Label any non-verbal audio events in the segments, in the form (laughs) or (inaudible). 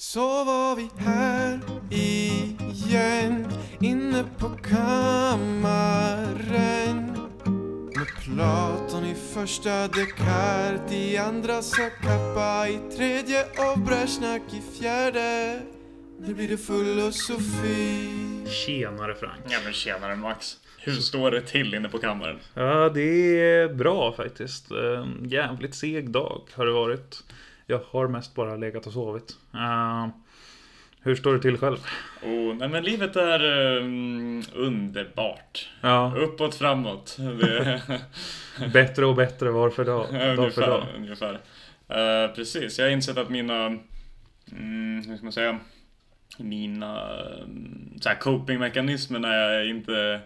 Så var vi här igen inne på kammaren med Platon i första Descartes i andra Zacapa i tredje och Brezjnak i fjärde Nu blir det filosofi Tjenare Frank. Ja men tjenare Max. Hur står det till inne på kammaren? Ja, det är bra faktiskt. Jävligt seg dag har det varit. Jag har mest bara legat och sovit. Eh, hur står det till själv? Oh, nej men livet är um, underbart. Ja, Uppåt, framåt. Det, (laughs) bättre och bättre var för dag, dag för dag. ungefär. ungefär. Eh, precis, jag har insett att mina, mm, hur ska man säga, mina um, här copingmekanismer när jag inte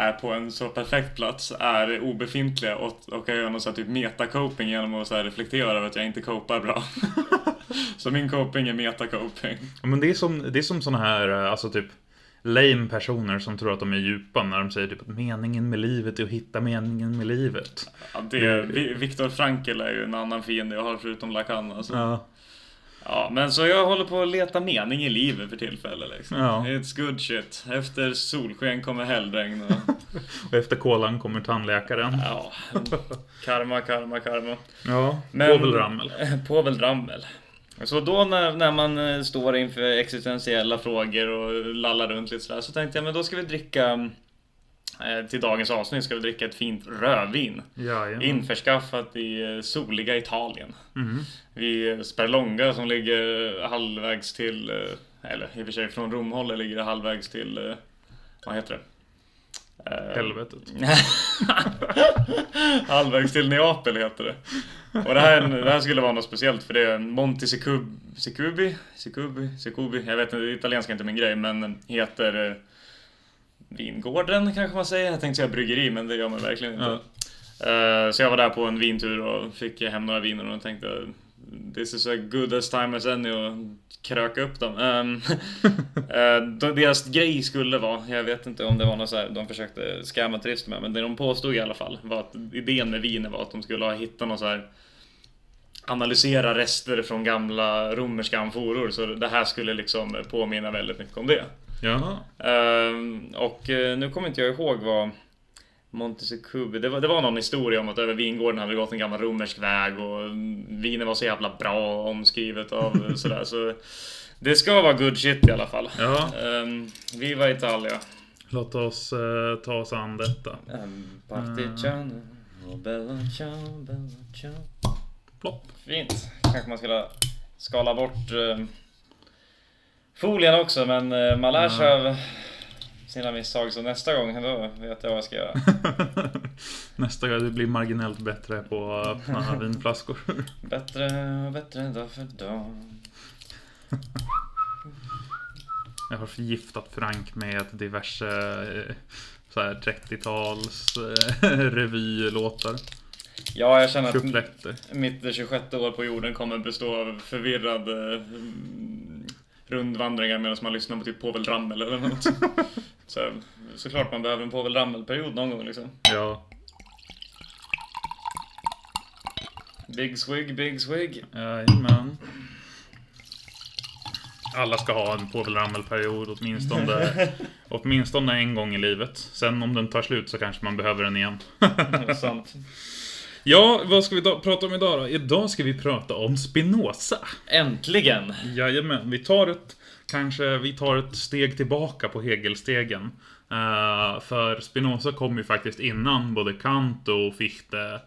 är på en så perfekt plats är obefintliga och, och jag gör någon sån här typ metacoping genom att så reflektera över att jag inte copar bra. (laughs) så min coping är metacoping. Men det är som, det är som såna här, alltså typ lame personer som tror att de är djupa när de säger typ att meningen med livet är att hitta meningen med livet. Ja, det, Vi- Viktor Frankl är ju en annan fiende jag har förutom Lacan. Alltså. Ja. Ja, men så jag håller på att leta mening i livet för tillfället. Liksom. Ja. It's good shit. Efter solsken kommer hällregn. Och, (laughs) och efter kolan kommer tandläkaren. ja, karma, karma, karma. Ja, Men- Povelrammel. Povel Drammel. (laughs) Så då när, när man eh, står inför existentiella frågor och lallar runt lite sådär så tänkte jag men då ska vi dricka eh, till dagens avsnitt ska vi dricka ett fint rödvin. Jajamän. Införskaffat i eh, soliga Italien. Mhm. Vid Sperlonga som ligger halvvägs till, eh, eller i och för sig från Romhållet ligger det halvvägs till, eh, vad heter det? Eh, Helvetet. (laughs) halvvägs till Neapel heter det. Och det här, det här skulle vara något speciellt för det är Monti Secubi, Secubi, Secubi, Secubi, jag vet inte, italienska är inte min grej men heter eh, Vingården kanske man säger. Jag tänkte säga bryggeri men det gör man verkligen inte. Eh, så jag var där på en vintur och fick hem några viner och tänkte This is a good as time as any och kröka upp dem. (laughs) Um, deras grej skulle vara, jag vet inte om det var något så här, de försökte scamma turister med, men det de påstod i alla fall var att idén med viner var att de skulle ha hittat något så här analysera rester från gamla romerska amforor, så det här skulle liksom påminna väldigt mycket om det. Jaha. Ehm, och eh, nu kommer inte jag ihåg vad Montesecubi, det var, det var någon historia om att över vingården hade gått en gammal romersk väg och mm, vinen var så jävla bra omskrivet av (laughs) sådär så Det ska vara good shit i alla fall. Ja. Um, Viva Italia. Låt oss eh, ta oss an detta. Um, partigiano, och bella ciao, bella ciao. Plopp. Fint. Kanske man skulle skala bort eh, folien också men eh, man lär sig av sina misstag så nästa gång då vet jag vad jag ska göra. (laughs) Nästa gång det blir marginellt bättre på att öppna (laughs) vinflaskor. Bättre och bättre dag för dag. Jag har förgiftat Frank med diverse eh, så här 30-tals eh, (laughs) revylåtar. Ja, jag känner att mitt 26 år på jorden kommer bestå av förvirrade mm, rundvandringar medan man lyssnar på typ Povel Ramel eller något. (laughs) Så, såklart man behöver en Povel Ramel-period någon gång liksom. Ja, Big swig, big swig. jajamän. Alla ska ha en Povel Ramel-period åtminstone, (laughs) åtminstone en gång i livet. Sen om den tar slut så kanske man behöver den igen. Sant. (laughs) Ja, vad ska vi då prata om idag då? Idag ska vi prata om Spinoza. Äntligen! Jajamän, vi tar ett Kanske vi tar ett steg tillbaka på Hegelstegen. Eh, för Spinoza kom ju faktiskt innan både Kant och Fichte.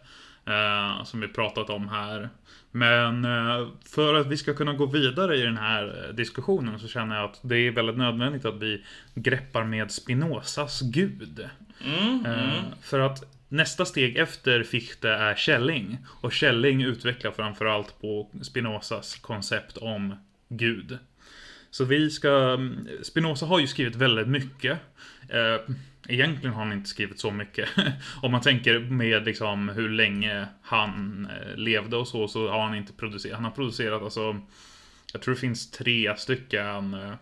eh, som vi pratat om här. Men eh, för att vi ska kunna gå vidare i den här diskussionen så känner jag att det är väldigt nödvändigt att vi greppar med Spinozas gud. Mm, Eh, För att nästa steg efter Fichte är Källing, Och Källing utvecklar framförallt på Spinozas koncept om Gud. Så vi ska... Mm, Spinoza har ju skrivit väldigt mycket. Eh, egentligen har han inte skrivit så mycket. (laughs) Om man tänker med liksom hur länge han eh, levde och så, så har han inte producerat. Han har producerat alltså... Jag tror det finns tre stycken eh,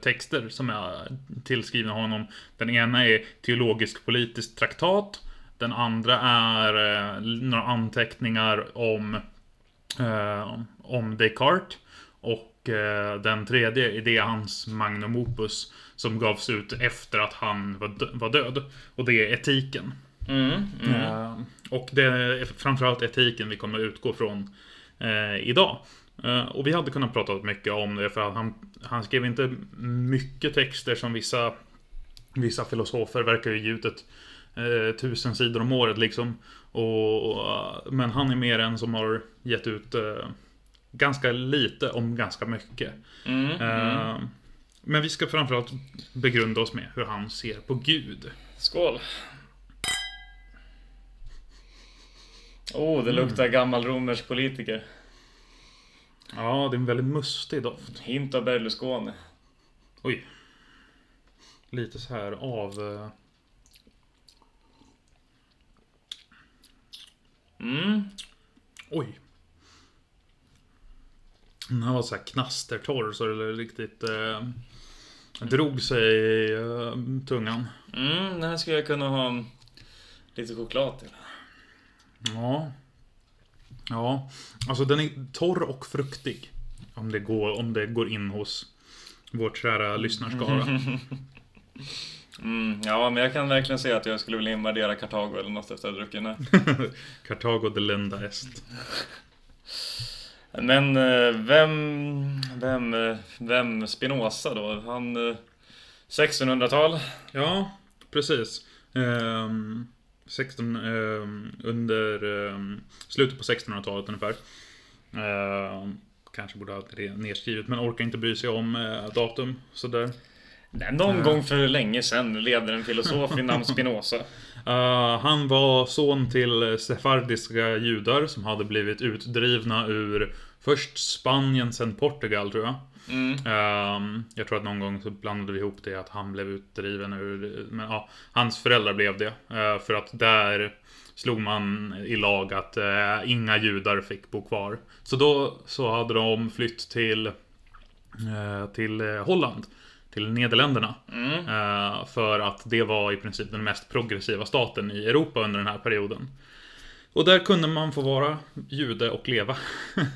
texter som är tillskrivna honom. Den ena är teologisk politisk traktat. Den andra är eh, några anteckningar om, eh, om Descartes. Och eh, den tredje, det är hans magnum opus. Som gavs ut efter att han var, dö- var död. Och det är Etiken. Mm, mm. Eh, och det är framförallt etiken vi kommer utgå från eh, idag. Eh, och vi hade kunnat prata mycket om det för han, han skrev inte mycket texter som vissa, vissa filosofer verkar ju ge ut ett eh, tusen sidor om året liksom. Och, och, men han är mer en som har gett ut eh, ganska lite om ganska mycket. Mm, mm. Eh, men vi ska framförallt begrunda oss med hur han ser på Gud. Skål. Oh, det luktar gammal romersk politiker. Ja, det är en väldigt mustig doft. Hint av Berlusconi. Oj. Lite så här av... eh, Mm. Oj. Den här var så här knastertorr så det riktigt... Eh, drog sig i eh, tungan. Mm, den här skulle jag kunna ha lite choklad till. Ja. Ja. Alltså den är torr och fruktig. Om det går, om det går in hos vårt kära lyssnarskara. (laughs) Mm, ja, men jag kan verkligen se att jag skulle vilja invadera Kartago eller något efter att ha druckit. Cartago (laughs) de Lenda Est. (laughs) Men eh, vem, vem, eh, vem Spinoza då? Han... eh, 1600-tal? Ja, precis. Ehm, 16, ehm, under ehm, slutet på 1600-talet ungefär. Ehm, kanske borde ha det nedskrivet, men orkar inte bry sig om eh, datum. Sådär. Nej, någon Ja. gång för länge sedan levde en filosof vid namn Spinoza. (laughs) Eh, han var son till sefardiska judar som hade blivit utdrivna ur först Spanien, sen Portugal tror jag. Mm. Ehm, jag tror att någon gång så blandade vi ihop det att han blev utdriven ur... Men ja, hans föräldrar blev det. Eh, för att där slog man i lag att eh, inga judar fick bo kvar. Så då så hade de flytt till, eh, till eh, Holland. Till Nederländerna. Mm. Eh, för att det var i princip den mest progressiva staten i Europa under den här perioden. Och där kunde man få vara jude och leva.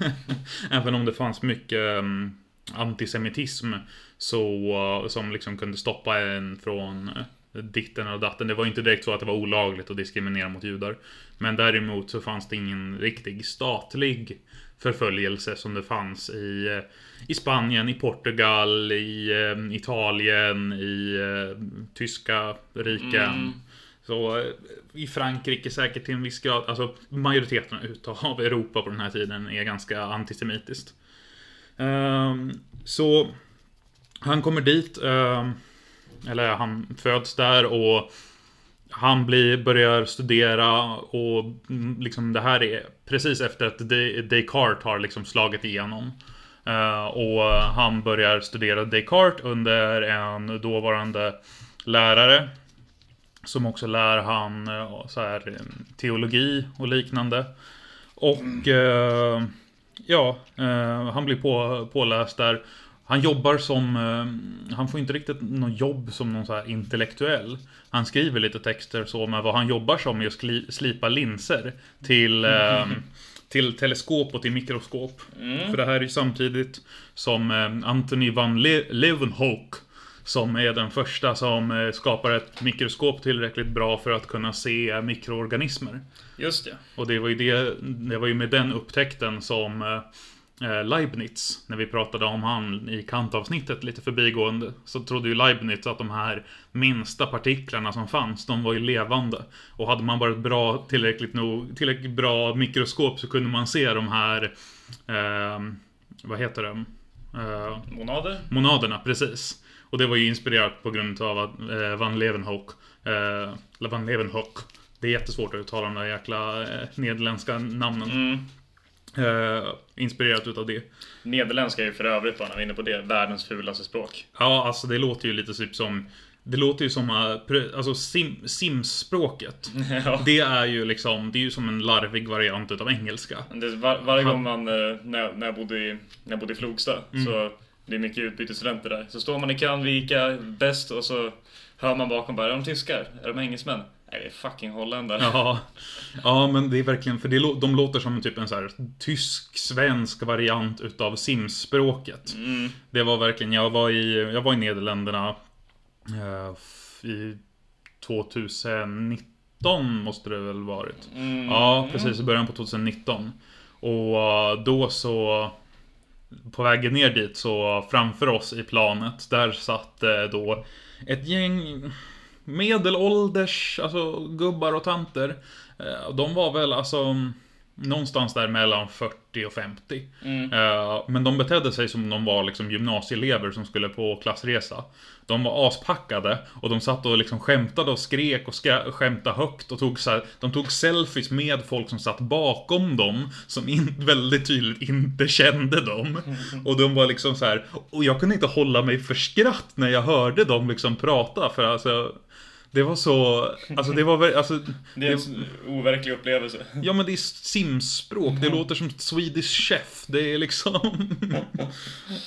(laughs) Även om det fanns mycket mm, antisemitism så, som liksom kunde stoppa en från eh, ditten och datten. Det var inte direkt så att det var olagligt att diskriminera mot judar. Men däremot så fanns det ingen riktig statlig förföljelse som det fanns i, eh, i Spanien, i Portugal, i eh, Italien, i eh, tyska riken. Mm. Så eh, i Frankrike säkert till en viss grad, alltså majoriteten utav Europa på den här tiden är ganska antisemitiskt. Ehm, så han kommer dit, ehm, eller han föds där och han blir, börjar studera och mm, liksom det här är precis efter att De- Descartes har liksom slagit igenom. Eh, och han börjar studera Descartes under en dåvarande lärare. Som också lär han eh, så här, teologi och liknande. Och eh, ja, eh, han blir på, påläst där. Han jobbar som, eh, han får inte riktigt något jobb som någon så här intellektuell. Han skriver lite texter så, men vad han jobbar som är att skli, slipa linser till, eh, till teleskop och till mikroskop. För det här är ju samtidigt som Anthony van Le- Leeuwenhoek som är den första som eh, skapar ett mikroskop tillräckligt bra för att kunna se mikroorganismer. Just det. Och det var ju, det, det var ju med den upptäckten som eh, Leibniz, när vi pratade om han i kantavsnittet lite förbigående, så trodde ju Leibniz att de här minsta partiklarna som fanns, de var ju levande. Och hade man bara ett bra, tillräckligt, nog, tillräckligt bra mikroskop så kunde man se de här, eh, vad heter det? Eh, Monader? Monaderna, precis. Och det var ju inspirerat på grund av att eh, Van Leeuwenhoek, eh, Van Leeuwenhoek, det är jättesvårt att uttala de där jäkla eh, nederländska namnen. Mm. Eh, inspirerat utav det. Nederländska är ju för övrigt, bara när vi är inne på det, världens fulaste språk. Ja, alltså det låter ju lite typ som det låter ju som, eh, alltså sim, Sims-språket. (laughs) ja. Det är ju liksom, det är ju som en larvig variant utav engelska. Var, varje gång man, eh, när, när, jag bodde i, när jag bodde i Flogsta, så det är mycket utbytesstudenter där. Så står man i kran, vilka bäst och så hör man bakom bara, är de tyskar? Är de engelsmän? Nej, det är fucking holländare. Ja, ja men det är verkligen, för det, de låter som typ en så här tysk-svensk variant utav Sims-språket. Mm. Det var verkligen, jag var i, jag var i Nederländerna eh, i 2019 måste det väl varit. Mm. Ja, precis i början på 2019. Och eh, då så på vägen ner dit så framför oss i planet där satt eh, då ett gäng medelålders, alltså gubbar och tanter. Eh, de var väl alltså någonstans där mellan 40 och 50. Mm. Eh, Men de betedde sig som de var liksom gymnasieelever som skulle på klassresa. De var aspackade och de satt och liksom skämtade och skrek och skämtade högt och tog så här, De tog selfies med folk som satt bakom dem som in, (laughs) väldigt tydligt inte kände dem. Och de var liksom så här, och jag kunde inte hålla mig för skratt när jag hörde dem liksom prata för alltså det var så, alltså det var alltså Det är en overklig upplevelse. Ja men det är simspråk, det låter som Swedish Chef. Det är liksom... (laughs)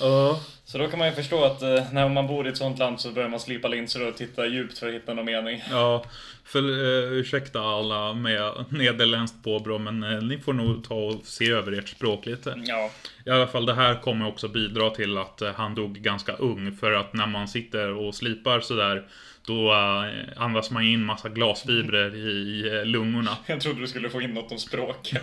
Ja. Så då kan man ju förstå att eh, när man bor i ett sånt land så börjar man slipa linser och titta djupt för att hitta någon mening. Ja, för uh, ursäkta alla med nederländskt påbrå men eh, ni får nog ta och se över ert språk lite. Ja. I alla fall det här kommer också bidra till att eh, han dog ganska ung för att när man sitter och slipar sådär då uh, andas man in massa glasfibrer i, eh, lungorna. Jag trodde du skulle få in något om språket.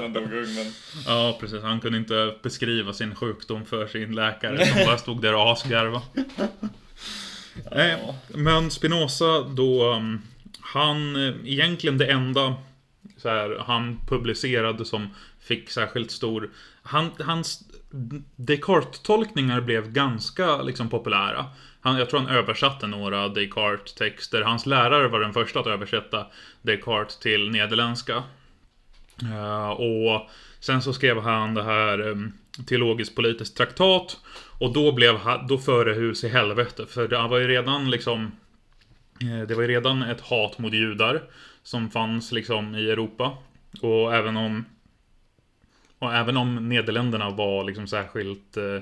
Han dog ung, men... Ja, precis. Han kunde inte beskriva sin sjukdom för sin läkare (laughs) som bara stod där och asgarva. Nej, men Spinoza då, um, han, eh, egentligen det enda så här, han publicerade som fick särskilt stor, han, hans Descartes-tolkningar blev ganska liksom populära. Han, jag tror han översatte några Descartes-texter. Hans lärare var den första att översätta Descartes till nederländska. Uh, och sen så skrev han det här ehm, um, teologiskt politiskt traktat. Och då blev då före hus i helvete. För det var ju redan liksom eh, Det var ju redan ett hat mot judar. Som fanns liksom i Europa. Och även om Och även om Nederländerna var liksom särskilt eh,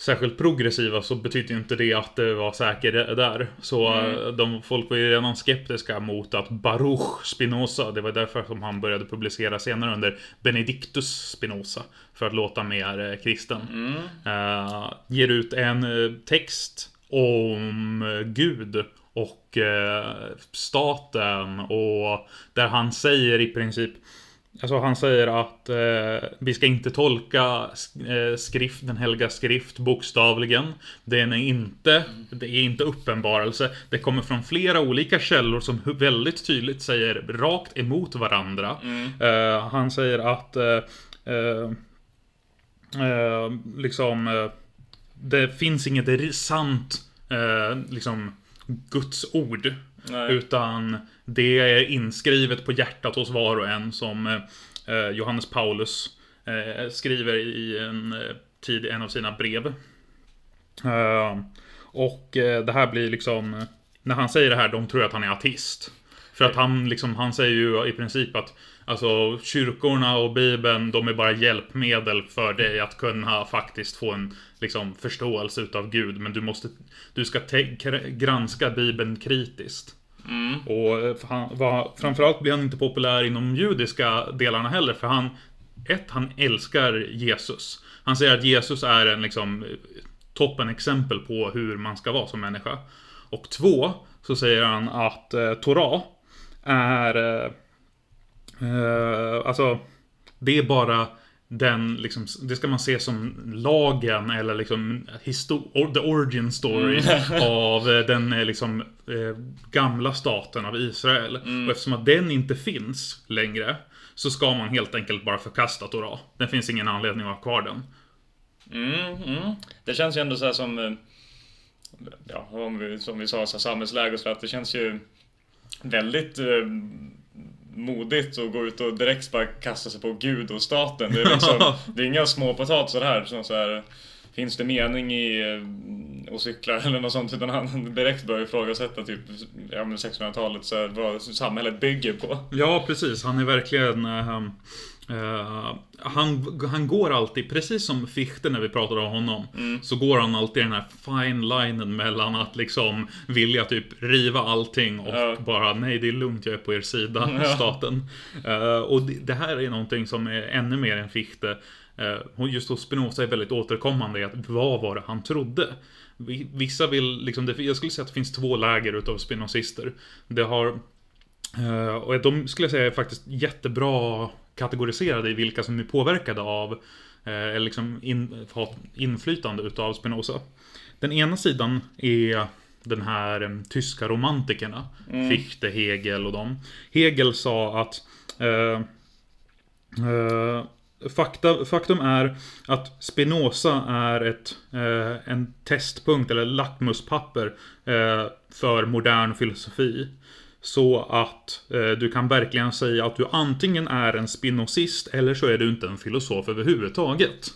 Särskilt progressiva så betydde inte det att det var säker där. Så eh, de, folk var ju redan skeptiska mot att Baruch Spinoza, det var därför som han började publicera senare under Benedictus Spinoza. För att låta mer eh, kristen. Eh, ger ut en text om Gud och eh, staten och där han säger i princip Alltså han säger att eh, vi ska inte tolka eh, skrift, den helga skrift bokstavligen. Den är inte, det är inte uppenbarelse. Det kommer från flera olika källor som väldigt tydligt säger rakt emot varandra. Eh, han säger att eh, eh, eh, liksom det finns inget sant liksom Guds ord. Nej. Utan det är inskrivet på hjärtat hos var och en som eh, eh Johannes Paulus eh, skriver i en eh, tid, en av sina brev. Eh, och eh, det här blir liksom, när han säger det här, de tror att han är ateist. För att han liksom, han säger ju i princip att Alltså kyrkorna och bibeln, de är bara hjälpmedel för dig att kunna faktiskt få en liksom, förståelse utav Gud. Men du måste, du ska granska bibeln kritiskt. Och eh, han, var, framförallt blir han inte populär inom judiska delarna heller. För han, ett, han älskar Jesus. Han säger att Jesus är en liksom toppen exempel på hur man ska vara som människa. Och två, så säger han att eh, Torah är eh, Eh, alltså, det är bara den, liksom, det ska man se som lagen eller liksom histo- or, the origin story (laughs) av eh, den eh, liksom gamla staten av Israel. Och eftersom att den inte finns längre så ska man helt enkelt bara förkasta Torah. Det finns ingen anledning att ha kvar den. Mm, mm. Det känns ju ändå så här som... Ja, om vi, som vi sa, så här, samhällsläge och så att det känns ju väldigt eh, modigt att gå ut och direkt bara kasta sig på Gud och staten. Det är, liksom, (laughs) det är inga små potatisar här som så här Finns det mening i eh, att cykla (laughs) eller något sånt? Utan han direkt börjar ifrågasätta typ ja, men 1600-talet, så här, vad samhället bygger på. Ja, precis. Han är verkligen... eh, eh, han, han går alltid, precis som Fichte när vi pratade om honom, så går han alltid den här fine linen mellan att liksom vilja typ riva allting och Ja. bara nej det är lugnt, jag är på er sida, Ja. staten. Eh, och det, det här är någonting som är ännu mer än Fichte. Uh, just hos Spinoza är väldigt återkommande i att vad var det han trodde? Vi- Vissa vill, liksom, jag skulle säga att det finns två läger utav spinozister. Det har och de skulle jag säga är faktiskt jättebra kategoriserade i vilka som är påverkade av eh, eller liksom in, har inflytande utav Spinoza. Den ena sidan är den här eh, tyska romantikerna. Fichte, Hegel och dem. Hegel sa att eh, eh, Fakta, faktum är att Spinoza är ett, eh, en testpunkt eller lackmuspapper eh, för modern filosofi. Så att eh, du kan verkligen säga att du antingen är en spinozist eller så är du inte en filosof överhuvudtaget.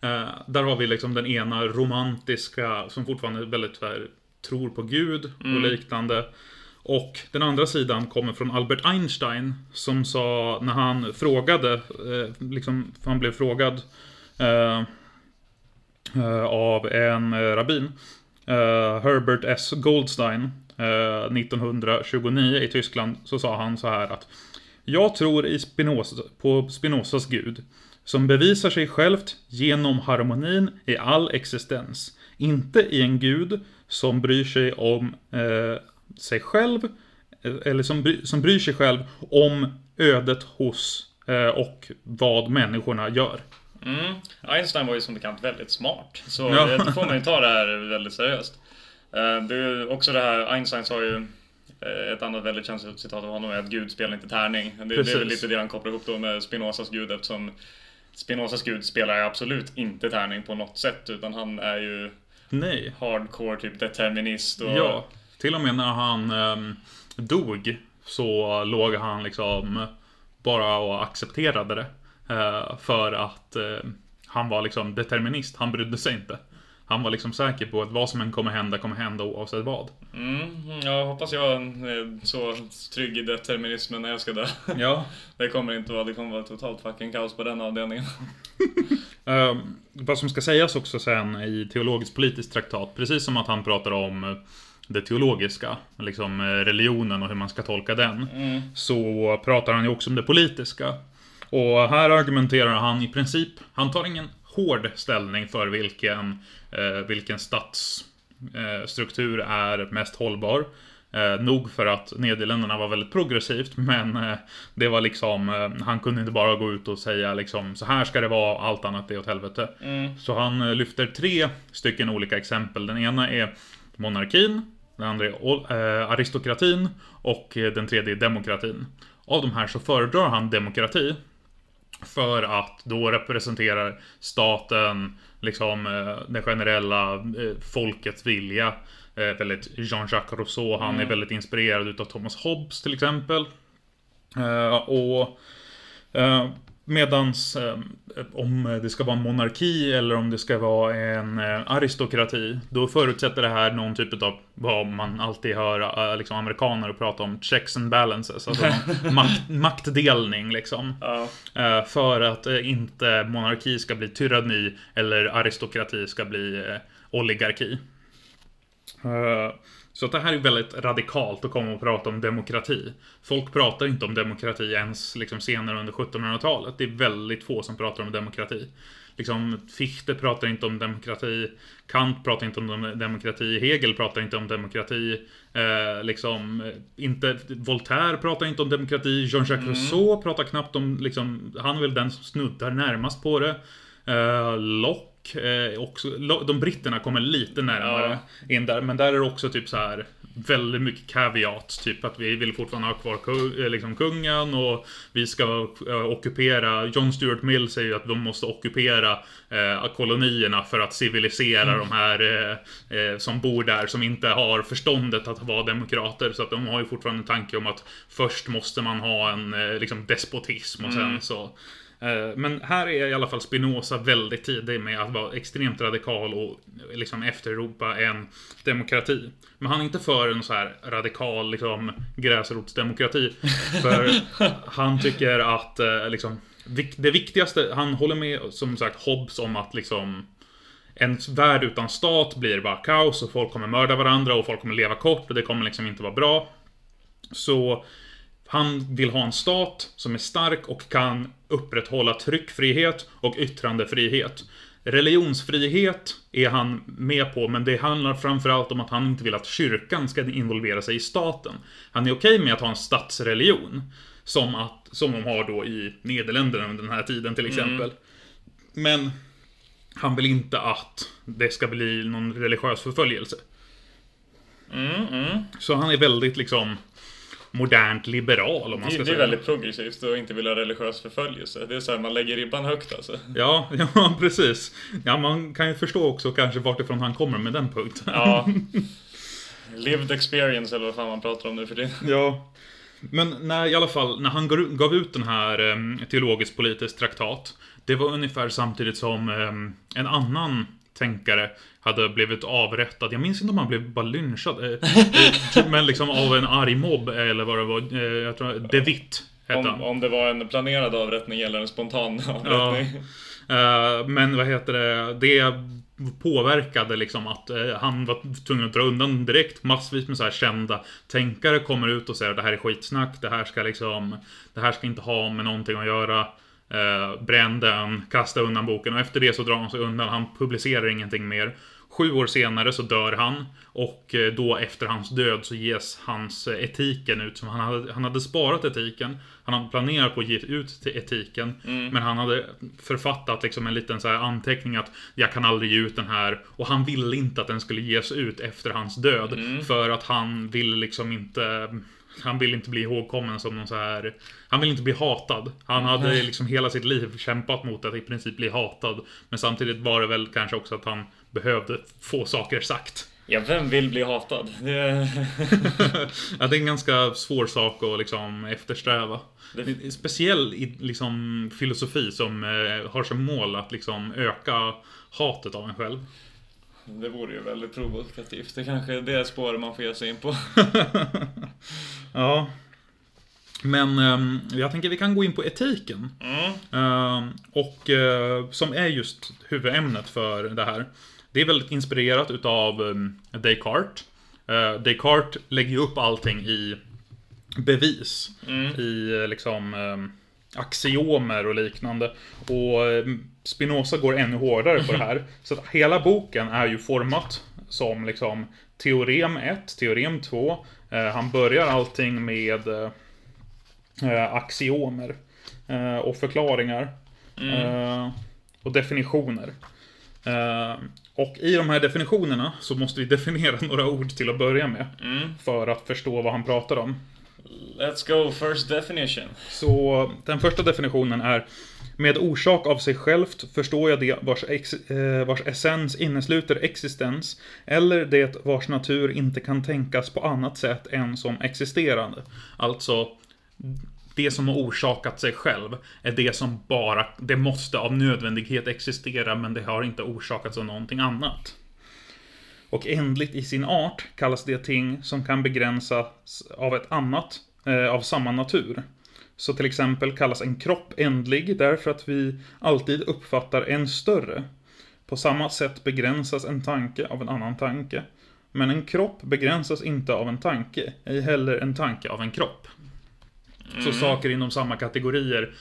Eh, där har vi liksom den ena romantiska som fortfarande är väldigt här, tror på Gud och liknande. Och den andra sidan kommer från Albert Einstein som sa när han frågade, eh, liksom, han blev frågad eh, eh, av en eh, rabbin, eh, Herbert S. Goldstein, eh, 1929 i Tyskland, så sa han så här att Jag tror i Spinoza, på Spinozas Gud, som bevisar sig självt genom harmonin i all existens. Inte i en Gud som bryr sig om eh, sig själv, eh, eller som, bry, som bryr sig själv om ödet hos eh, och vad människorna gör. Mm. Einstein var ju som bekant väldigt smart. Så Ja. det får man ju ta det här väldigt seriöst. Eh, Det är också det här, Einstein sa ju eh, ett annat väldigt känsligt citat av honom är att Gud spelar inte tärning. Det, det är väl lite det han kopplar ihop då med Spinozas Gud eftersom Spinozas Gud spelar absolut inte tärning på något sätt utan han är ju Nej. hardcore typ determinist och Ja, till och med när han ehm, dog så låg han liksom bara och accepterade det. Eh, för att eh, han var liksom determinist, han brydde sig inte. Han var liksom säker på att vad som än kommer hända, kommer hända oavsett vad. Mm, jag hoppas jag är så trygg i determinismen när jag ska dö. Ja. (laughs) Det kommer inte vara, det kommer vara totalt fucking kaos på den avdelningen. (laughs) Eh, vad som ska sägas också sen i teologiskt politiskt traktat, precis som att han pratar om eh, det teologiska, liksom eh, religionen och hur man ska tolka den, Mm. så pratar han ju också om det politiska. Och här argumenterar han i princip, han tar ingen hård ställning för vilken, eh, vilken statsstruktur eh, är mest hållbar. Eh, nog för att Nederländerna var väldigt progressivt, men eh, det var liksom, eh, han kunde inte bara gå ut och säga liksom så här ska det vara, allt annat är åt helvete. Mm. Så han eh, lyfter tre stycken olika exempel. Den ena är monarkin, den andra är aristokratin och den tredje är demokratin. Av de här så föredrar han demokrati. För att då representerar staten liksom eh, den generella eh, folkets vilja. Eh, väldigt Jean-Jacques Rousseau, han är väldigt inspirerad utav Thomas Hobbes till exempel. Och Medans eh, om det ska vara en monarki eller om det ska vara en eh, aristokrati, då förutsätter det här någon typ av vad man alltid hör eh, liksom amerikaner prata om, checks and balances, alltså (laughs) makt, maktdelning liksom. Ja. Eh, för att eh, inte monarki ska bli tyranni eller aristokrati ska bli eh, oligarki. Så att det här är väldigt radikalt att komma och prata om demokrati. Folk pratar inte om demokrati ens liksom senare under 1700-talet. Det är väldigt få som pratar om demokrati. Liksom, Fichte pratar inte om demokrati, Kant pratar inte om dem- demokrati, Hegel pratar inte om demokrati, eh, liksom, inte, Voltaire pratar inte om demokrati, Jean-Jacques Rousseau pratar knappt om, liksom, han är väl den som snuddar närmast på det. Eh, Locke, eh, också, de britterna kommer lite närmare in där, men där är det också typ så här väldigt mycket caveat, typ att vi vill fortfarande ha kvar ku- eh, liksom kungen och vi ska eh, ockupera, John Stuart Mill säger ju att de måste ockupera eh, kolonierna för att civilisera de här eh, som bor där, som inte har förståndet att vara demokrater, så att de har ju fortfarande en tanke om att först måste man ha en liksom despotism och sen så Eh, Men här är i alla fall Spinoza väldigt tidig med att vara extremt radikal och liksom efterropa en demokrati. Men han är inte för en så här radikal liksom gräsrotsdemokrati. (laughs) För han tycker att eh, liksom det viktigaste, han håller med som sagt Hobbes om att liksom en värld utan stat blir bara kaos och folk kommer mörda varandra och folk kommer leva kort och det kommer liksom inte vara bra. Så han vill ha en stat som är stark och kan upprätthålla tryckfrihet och yttrandefrihet. Religionsfrihet är han med på, men det handlar framförallt om att han inte vill att kyrkan ska involvera sig i staten. Han är okej med att ha en statsreligion. Som, att, som de har då i Nederländerna under den här tiden till exempel. Men han vill inte att det ska bli någon religiös förföljelse. Mm, mm. Så han är väldigt liksom modernt liberal om man Det, ska det är säga. väldigt progressivt att inte vilja ha religiös förföljelse. Det är så här, man lägger ribban högt alltså. Ja, (laughs) ja, precis. Ja, man kan ju förstå också kanske vartifrån han kommer med den punkten. Ja. (laughs) Lived experience eller vad fan man pratar om nu för det. Ja. Men när, i alla fall, när han gav- ut den här um, teologisk-politisk traktat. Det var ungefär samtidigt som en annan tänkare hade blivit avrättad. Jag minns inte om han blev bara lynchad. eh, eh, men liksom av en arg mobb eller vad det var. eh, Jag tror De Witt hette Om, han. om det var en planerad avrättning eller en spontan (laughs) avrättning. Eh, men vad heter det? Det påverkade liksom att eh, han var tvungen att dra undan direkt. Massvis med så här kända tänkare kommer ut och säger att det här är skitsnack. Det här ska liksom... Det här ska inte ha med någonting att göra. Uh, bränn den, kasta undan boken och efter det så drar han sig undan. Han publicerar ingenting mer. Sju år senare så dör han och eh, då efter hans död så ges hans eh, etiken ut. Som han, hade, han hade sparat etiken. Han hade planerat på att ge ut till etiken. Men han hade författat liksom en liten så anteckning att jag kan aldrig ge ut den här. Och han ville inte att den skulle ges ut efter hans död. För att han ville liksom inte han vill inte bli ihågkommen som någon så här... Han vill inte bli hatad. Han hade liksom hela sitt liv kämpat mot att i princip bli hatad. Men samtidigt var det väl kanske också att han behövde få saker sagt. Ja, vem vill bli hatad? Det... (laughs) ja, det är en ganska svår sak att liksom eftersträva. Det- Speciell i liksom filosofi som eh, har som mål att liksom öka hatet av en själv. Det vore ju väldigt provokativt. Det kanske är det spår man får ge sig in på. (laughs) Ja. Men ehm, jag tänker vi kan gå in på etiken. Mm. Ehm, och eh, som är just huvudämnet för det här. Det är väldigt inspirerat utav um, Descartes. Uh, Descartes lägger ju upp allting i bevis. I eh, liksom um, axiomer och liknande. Och um, Spinoza går ännu hårdare på det här. Så att hela boken är ju format som liksom teorem 1, teorem 2. Eh, han börjar allting med eh, eh, axiomer eh, och förklaringar. eh, och definitioner. Eh, och i de här definitionerna så måste vi (laughs) definiera några ord till att börja med. För att förstå vad han pratar om. Let's go, first definition. Så den första definitionen är Med orsak av sig självt förstår jag det vars, ex, eh, vars essens innesluter existens eller det vars natur inte kan tänkas på annat sätt än som existerande. Alltså, det som har orsakat sig själv är det som bara, det måste av nödvändighet existera men det har inte orsakats av någonting annat. Och ändligt i sin art kallas det ting som kan begränsas av ett annat eh, av samma natur. Så till exempel kallas en kropp ändlig därför att vi alltid uppfattar en större. På samma sätt begränsas en tanke av en annan tanke. Men en kropp begränsas inte av en tanke, ej heller en tanke av en kropp. Så saker inom samma kategorier,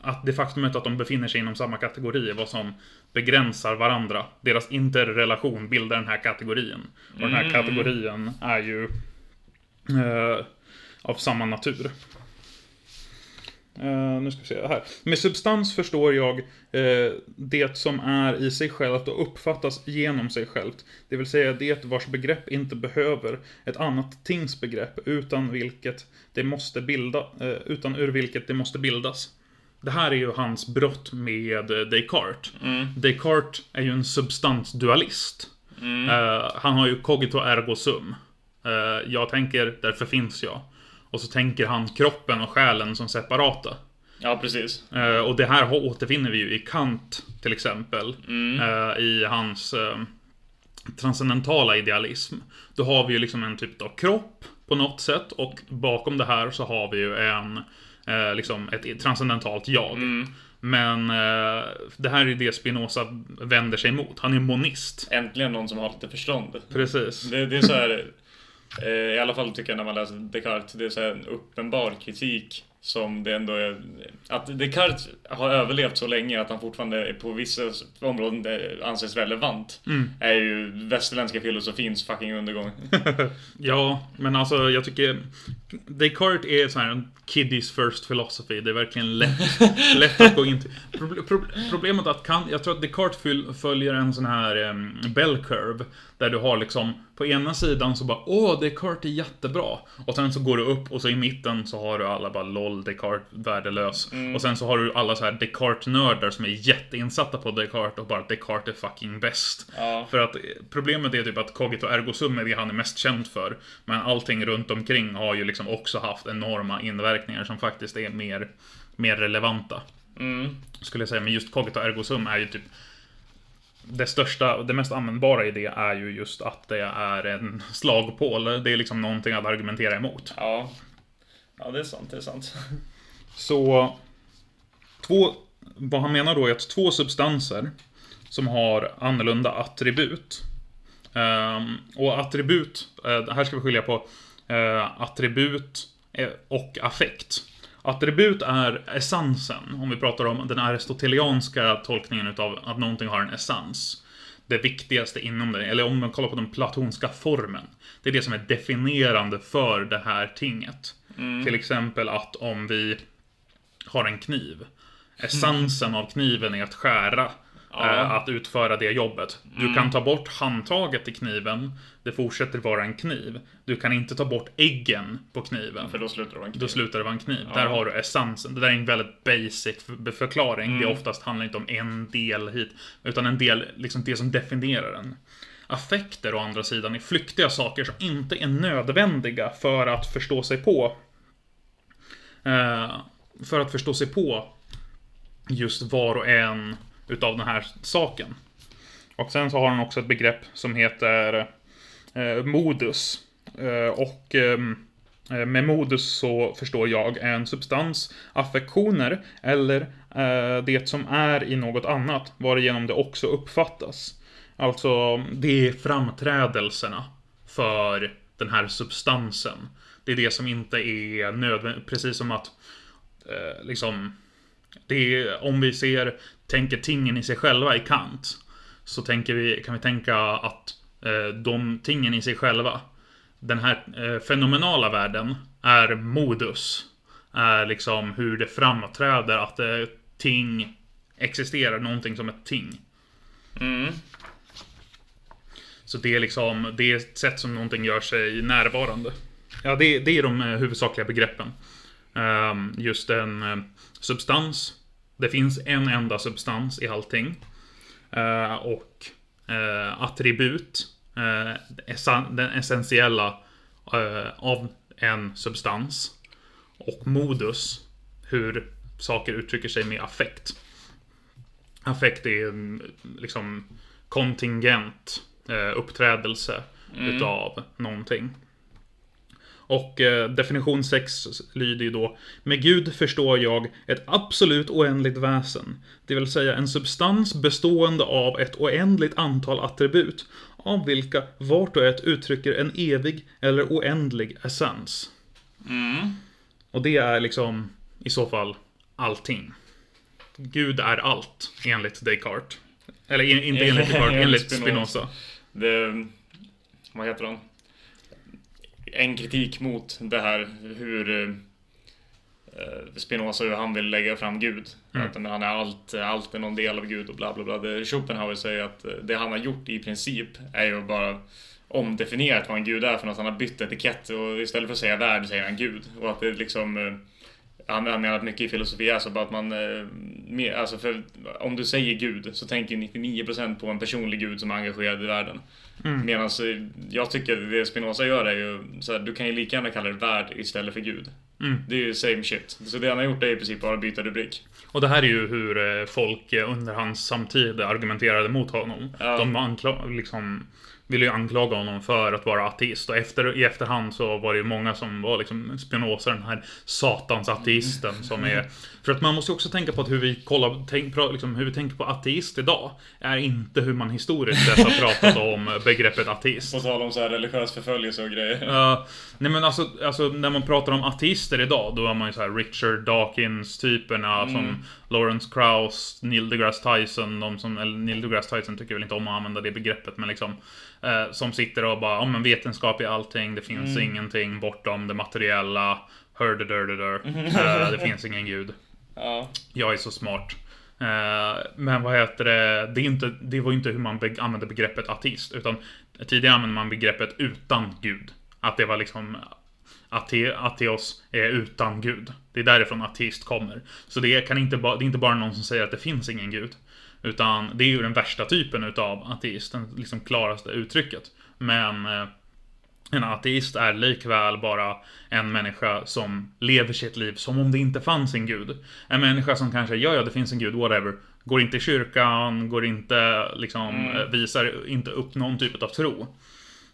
att det faktumet att de befinner sig inom samma kategori är vad som begränsar varandra. Deras interrelation bildar den här kategorin. Och den här kategorin är ju eh, av samma natur. Eh, nu ska vi se här. Med substans förstår jag eh, det som är i sig självt och uppfattas genom sig självt. Det vill säga det vars begrepp inte behöver ett annat tings begrepp utan vilket det måste bilda, eh, utan ur vilket det måste bildas. Det här är ju hans brott med Descartes. Descartes är ju en substansdualist. Eh, han har ju cogito ergo sum. Eh, jag tänker, därför finns jag. Och så tänker han kroppen och själen som separata. Ja, precis. Eh, och det här återfinner vi ju i Kant till exempel. Eh, I hans transcendentala idealism. Då har vi ju liksom en typ av kropp på något sätt och bakom det här så har vi ju en eh, liksom ett transcendentalt jag. Men eh, det här är det Spinoza vänder sig emot. Han är monist. Äntligen någon som har lite förstånd. Precis. Det, det är så här, eh, i alla fall tycker jag när man läser Descartes, det är så en uppenbar kritik som det ändå är. Att Descartes har överlevt så länge att han fortfarande på vissa områden anses relevant. Är ju västerländska filosofins fucking undergång. (laughs) Ja, men alltså jag tycker Descartes är så här en kiddies first philosophy. Det är verkligen lätt, (laughs) lätt att gå in till. Proble- pro- Problemet att kan, jag tror att Descartes följer en sån här em, bell curve. Där du har liksom på ena sidan så bara åh, Descartes är jättebra. Och sen så går du upp och så i mitten så har du alla bara LOL, Descartes värdelös. Och sen så har du alla så här Descartes-nördar som är jätteinsatta på Descartes och bara Descartes är fucking bäst. Ja. För att eh, problemet är typ att cogito ergo sum är det han är mest känd för. Men allting runt omkring har ju liksom också haft enorma inverkningar som faktiskt är mer, mer relevanta. Mm. Skulle jag säga. Men just cogito ergo sum är ju typ det största, det mest användbara i det är ju just att det är en slagpål. Det är liksom någonting att argumentera emot. Ja. Ja, det är sant, det är sant. Så två, vad han menar då är att två substanser som har annorlunda attribut. Ehm, och attribut, eh, här ska vi skilja på eh, attribut eh, och affekt. Attribut är essensen, om vi pratar om den aristotelianska tolkningen utav att någonting har en essens. Det viktigaste inom det, eller om man kollar på den platonska formen. Det är det som är definierande för det här tinget. Till exempel att om vi har en kniv. Essensen av kniven är att skära. eh, Att utföra det jobbet. Du kan ta bort handtaget i kniven. Det fortsätter vara en kniv. Du kan inte ta bort äggen på kniven. För då slutar det vara en kniv. Då slutar det vara en kniv. Där har du essensen. Det där är en väldigt basic för- förklaring. Det oftast handlar inte om en del hit. Utan en del, liksom det som definierar den. Affekter å andra sidan är flyktiga saker som inte är nödvändiga för att förstå sig på. Eh, för att förstå sig på just var och en utav den här saken. Och sen så har han också ett begrepp som heter eh, modus. Eh, och ehm, eh, med modus så förstår jag en substans, affektioner eller eh, det som är i något annat, varigenom det också uppfattas. Alltså, det är framträdelserna för den här substansen. Det är det som inte är nödvändigt, precis som att eh, liksom det är, om vi ser, tänker tingen i sig själva i Kant, så tänker vi, kan vi tänka att eh, de tingen i sig själva, den här eh, fenomenala världen, är modus. Är liksom hur det framträder att eh, ting existerar, någonting som ett ting. Mm. Så det är liksom, det är ett sätt som någonting gör sig närvarande. Ja, det, det är de eh, huvudsakliga begreppen. Ehm, just en eh, substans. Det finns en enda substans i allting. Eh, och attribut. den essentiella av en substans. Och modus. Hur saker uttrycker sig med affekt. Affekt är en liksom kontingent uppträdelse utav någonting. Och eh, definition 6 lyder ju då Med Gud förstår jag ett absolut oändligt väsen. Det vill säga en substans bestående av ett oändligt antal attribut. Av vilka vart och ett uttrycker en evig eller oändlig essens. Och det är liksom i så fall allting. Gud är allt, enligt Descartes. Eller in, inte enligt Descartes, (laughs) Enligt. Spinoza. Det, vad heter han? En kritik mot det här hur eh, Spinoza hur han vill lägga fram Gud. Mm. Att men han är allt, allt är någon del av Gud och bla bla bla. Det Schopenhauer säger att eh, det han har gjort i princip är ju bara omdefinierat vad en gud är för något. Han har bytt etikett och istället för att säga värld säger han Gud. Och att det liksom eh, han han menar att mycket i filosofi är så bara att man... eh, Alltså för om du säger Gud så tänker 99% på en personlig Gud som är engagerad i världen. Mm. Medan jag tycker det Spinoza gör är ju så här, du kan ju lika gärna kalla det värld istället för Gud. Mm. Det är ju same shit. Så det han har gjort är i princip bara att byta rubrik. Och det här är ju hur eh, folk eh, under hans samtid argumenterade mot honom. Ja. De ankla- liksom ville ju anklaga honom för att vara ateist. Och efter, i efterhand så var det ju många som var liksom Spinoza, den här satans ateisten som är... För att man måste också tänka på att hur vi kollar, tänk, liksom, hur vi tänker på ateist idag är inte hur man historiskt sett har pratat om begreppet ateist. På tal om så här religiös förföljelse och grejer. Uh, nej men alltså, alltså när man pratar om ateister idag, då är man ju så här Richard Dawkins-typerna som Lawrence Krauss, Neil deGrasse Tyson, de som, eller Neil deGrasse Tyson tycker väl inte om att använda det begreppet, men liksom eh, som sitter och bara, ja men vetenskap är allting, det finns ingenting bortom det materiella, hurderdurdurdur, uh, det finns ingen gud. Ja. Jag är så smart. Eh, men vad heter det? Det, är inte, det var ju inte hur man be- använde begreppet ateist. Utan tidigare använde man begreppet utan gud. Att det var liksom ate, ateos är utan gud. Det är därifrån ateist kommer. Så det, kan inte det är inte bara någon som säger att det finns ingen gud. Utan det är ju den värsta typen utav ateist. Den liksom klaraste uttrycket. Men eh, en ateist är likväl bara en människa som lever sitt liv som om det inte fanns en gud. En människa som kanske, ja ja det finns en gud, whatever. Går inte i kyrkan, går inte, liksom, eh, visar inte upp någon typ av tro.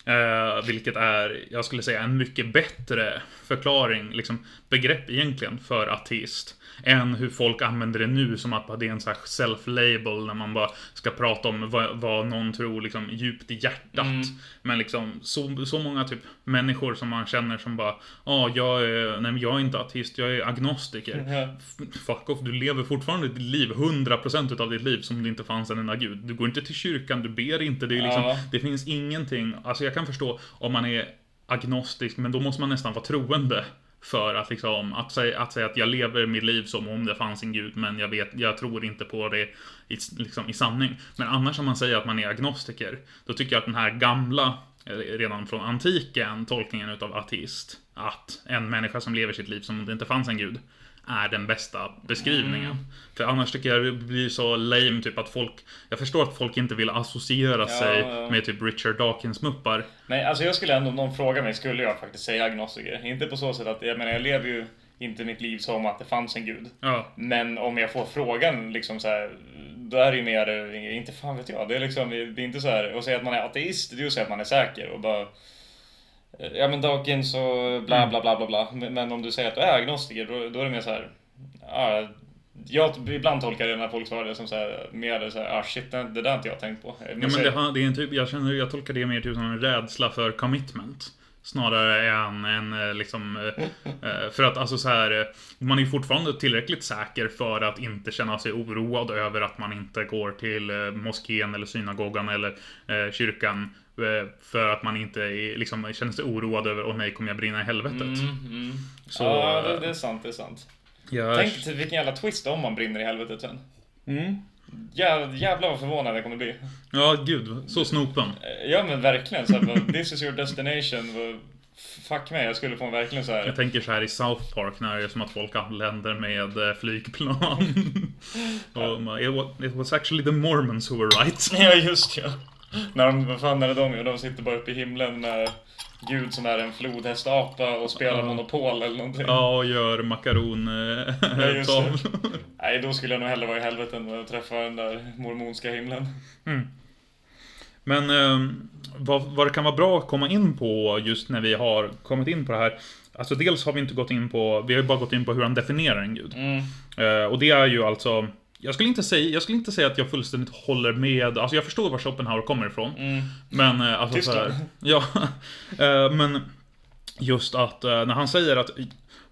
Eh, vilket är, jag skulle säga, en mycket bättre förklaring, liksom begrepp egentligen, för ateist. Än hur folk använder det nu som att det är en sån här self-label när man bara ska prata om vad, vad någon tror liksom djupt i hjärtat. Men liksom så, så många typ människor som man känner som bara Ja, jag är, nej men jag är inte ateist, jag är agnostiker. F- Fuck off, du lever fortfarande ditt liv, 100% utav ditt liv som om det inte fanns en enda gud. Du går inte till kyrkan, du ber inte, det är liksom, Ja. det finns ingenting. Alltså jag kan förstå om man är agnostisk, men då måste man nästan vara troende. För att liksom, att säga, att säga att jag lever mitt liv som om det fanns en gud, men jag vet, jag tror inte på det i, liksom, i sanning. Men annars om man säger att man är agnostiker, då tycker jag att den här gamla, eh, redan från antiken, tolkningen utav ateist, att en människa som lever sitt liv som om det inte fanns en gud, är den bästa beskrivningen. För annars tycker jag det blir så lame, typ att folk... Jag förstår att folk inte vill associera sig ja. med typ Richard Dawkins-muppar. Nej, alltså jag skulle ändå, om någon frågar mig, skulle jag faktiskt säga agnostiker. Inte på så sätt att, jag menar jag lever ju inte mitt liv som att det fanns en gud. Ja. Men om jag får frågan liksom så här, då är det ju mer, inte fan vet jag. Det är liksom, det är inte så här, att säga att man är ateist, det är ju att säga att man är säker och bara Ja men Dawkins och bla bla bla bla bla. Men men om du säger att du är agnostiker, då, då är det mer så här. Ja, jag ibland tolkar det när folk svarar det som så här, mer så här, ah shit, det, det där har inte jag tänkt på. Ja, men det, har- det är en typ, jag känner, jag tolkar det mer typ som en rädsla för commitment. Snarare än en eh, liksom... eh, eh, För att alltså så här, man är ju fortfarande tillräckligt säker för att inte känna sig oroad över att man inte går till moskén eller synagogan eller kyrkan. För att man inte är, liksom, känner sig oroad över, åh nej, kommer jag brinna i helvetet? Mm, mm. Så, ja, det, det är sant, det är sant. Jag, Tänk dig vilken jävla twist om man brinner i helvetet sen. mm. Jä, jävlar vad förvånad jag kommer bli. Ja, gud. Så snopen. Eh, Ja men verkligen så här, This is your destination. Fuck mig, jag skulle få en verkligen så Jag här. tänker så här i South Park när det är som att folk anländer med eh, flygplan. (laughs) Och it was actually the Mormons who were right. Ja just ja. När de, vad fan är det de gör? De sitter bara uppe i himlen med Gud som är en flodhästapa och spelar Ja. Monopol eller någonting. Ja, och gör makaron eh, Ja. (laughs) Nej, då skulle jag nog hellre vara i helvete än att träffa den där mormonska himlen. Men eh, vad, vad det kan vara bra att komma in på just när vi har kommit in på det här. Alltså dels har vi inte gått in på, vi har ju bara gått in på hur han definierar en gud. Mm. Eh, och det är ju alltså, jag skulle, inte säga, jag skulle inte säga att jag fullständigt håller med, alltså jag förstår var Schopenhauer kommer ifrån. Mm. Men eh, alltså Tyskland. Ja, (laughs) eh, men just att eh, när han säger att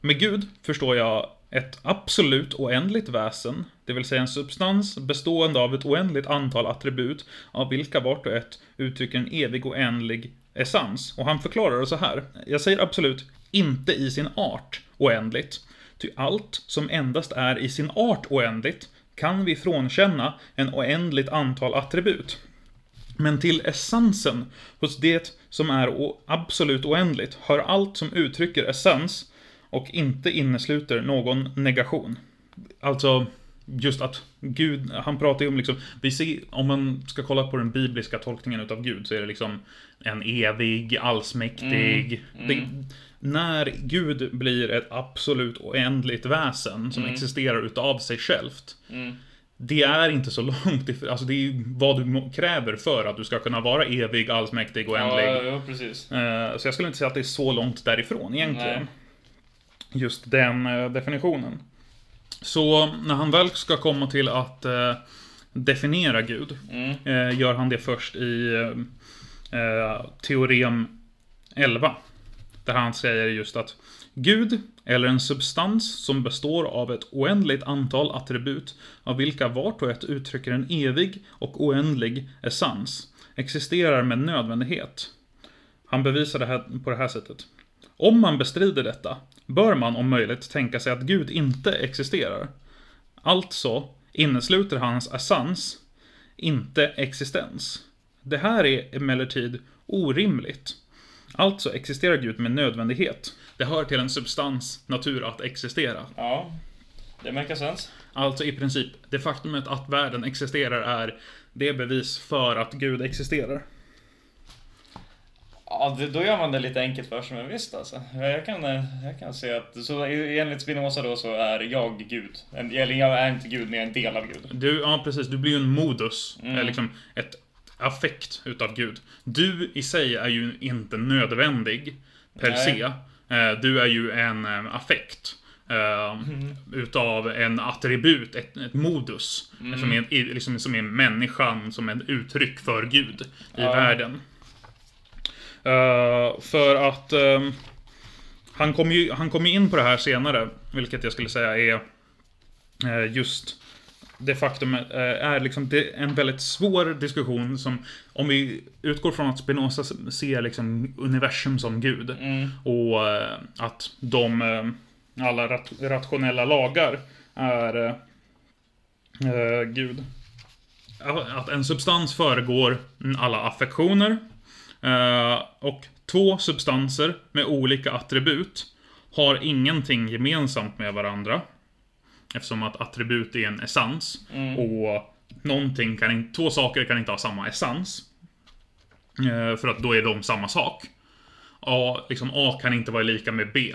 med Gud förstår jag ett absolut oändligt väsen, det vill säga en substans bestående av ett oändligt antal attribut, av vilka vart och ett uttrycker en evig oändlig essens. Och han förklarar det så här. Jag säger absolut inte i sin art oändligt. Ty allt som endast är i sin art oändligt kan vi frånkänna en oändligt antal attribut. Men till essensen hos det som är absolut oändligt hör allt som uttrycker essens och inte innesluter någon negation. Alltså, just att Gud, han pratar ju om liksom, vi ser, om man ska kolla på den bibliska tolkningen utav Gud så är det liksom en evig, allsmäktig. Det, när Gud blir ett absolut oändligt väsen som existerar utav sig självt. Mm. det är inte så långt ifrån, alltså det är vad du kräver för att du ska kunna vara evig, allsmäktig och ändlig. Ja, ja, precis. Eh, Så jag skulle inte säga att det är så långt därifrån egentligen. Nej. Just den eh, definitionen. Så när han väl ska komma till att eh, definiera Gud, Mm. gör han det först i teorem 11. Där han säger just att Gud, eller en substans som består av ett oändligt antal attribut, av vilka vart och ett uttrycker en evig och oändlig essens, existerar med nödvändighet. Han bevisar det här på det här sättet. Om man bestrider detta, bör man om möjligt tänka sig att Gud inte existerar. Alltså innesluter hans essens inte existens. Det här är emellertid orimligt. Alltså existerar Gud med nödvändighet. Det hör till en substans natur att existera. Ja, det makes sense. Alltså i princip, det faktumet att världen existerar är det bevis för att Gud existerar. Ja, det, då gör man det lite enkelt för sig, men visst alltså. Jag kan, eh, jag kan se att, så enligt Spinoza då så är jag Gud. Eller jag är inte Gud, men jag är en del av Gud. Du, ja precis, du blir ju en modus. Mm. Liksom ett affekt utav Gud. Du i sig är ju inte nödvändig per Nej. se. Eh, Du är ju en eh, affekt. Mm. Utav en attribut, ett, ett modus. Mm. Som, är, liksom, som är människan som ett uttryck för Gud i Ja. världen. Eh, för att ehm, han kommer ju han kom in på det här senare, vilket jag skulle säga är eh, just det faktum eh, är liksom en väldigt svår diskussion som om vi utgår från att Spinoza ser liksom universum som Gud Mm. och eh, att de eh, alla rat rationella lagar är eh, Gud. Att en substans föregår alla affektioner eh, och två substanser med olika attribut har ingenting gemensamt med varandra. Eftersom att attribut är en essens. Mm. Och någonting kan inte, två saker kan inte ha samma essens. Eh, För att då är de samma sak. A, liksom A kan inte vara lika med B.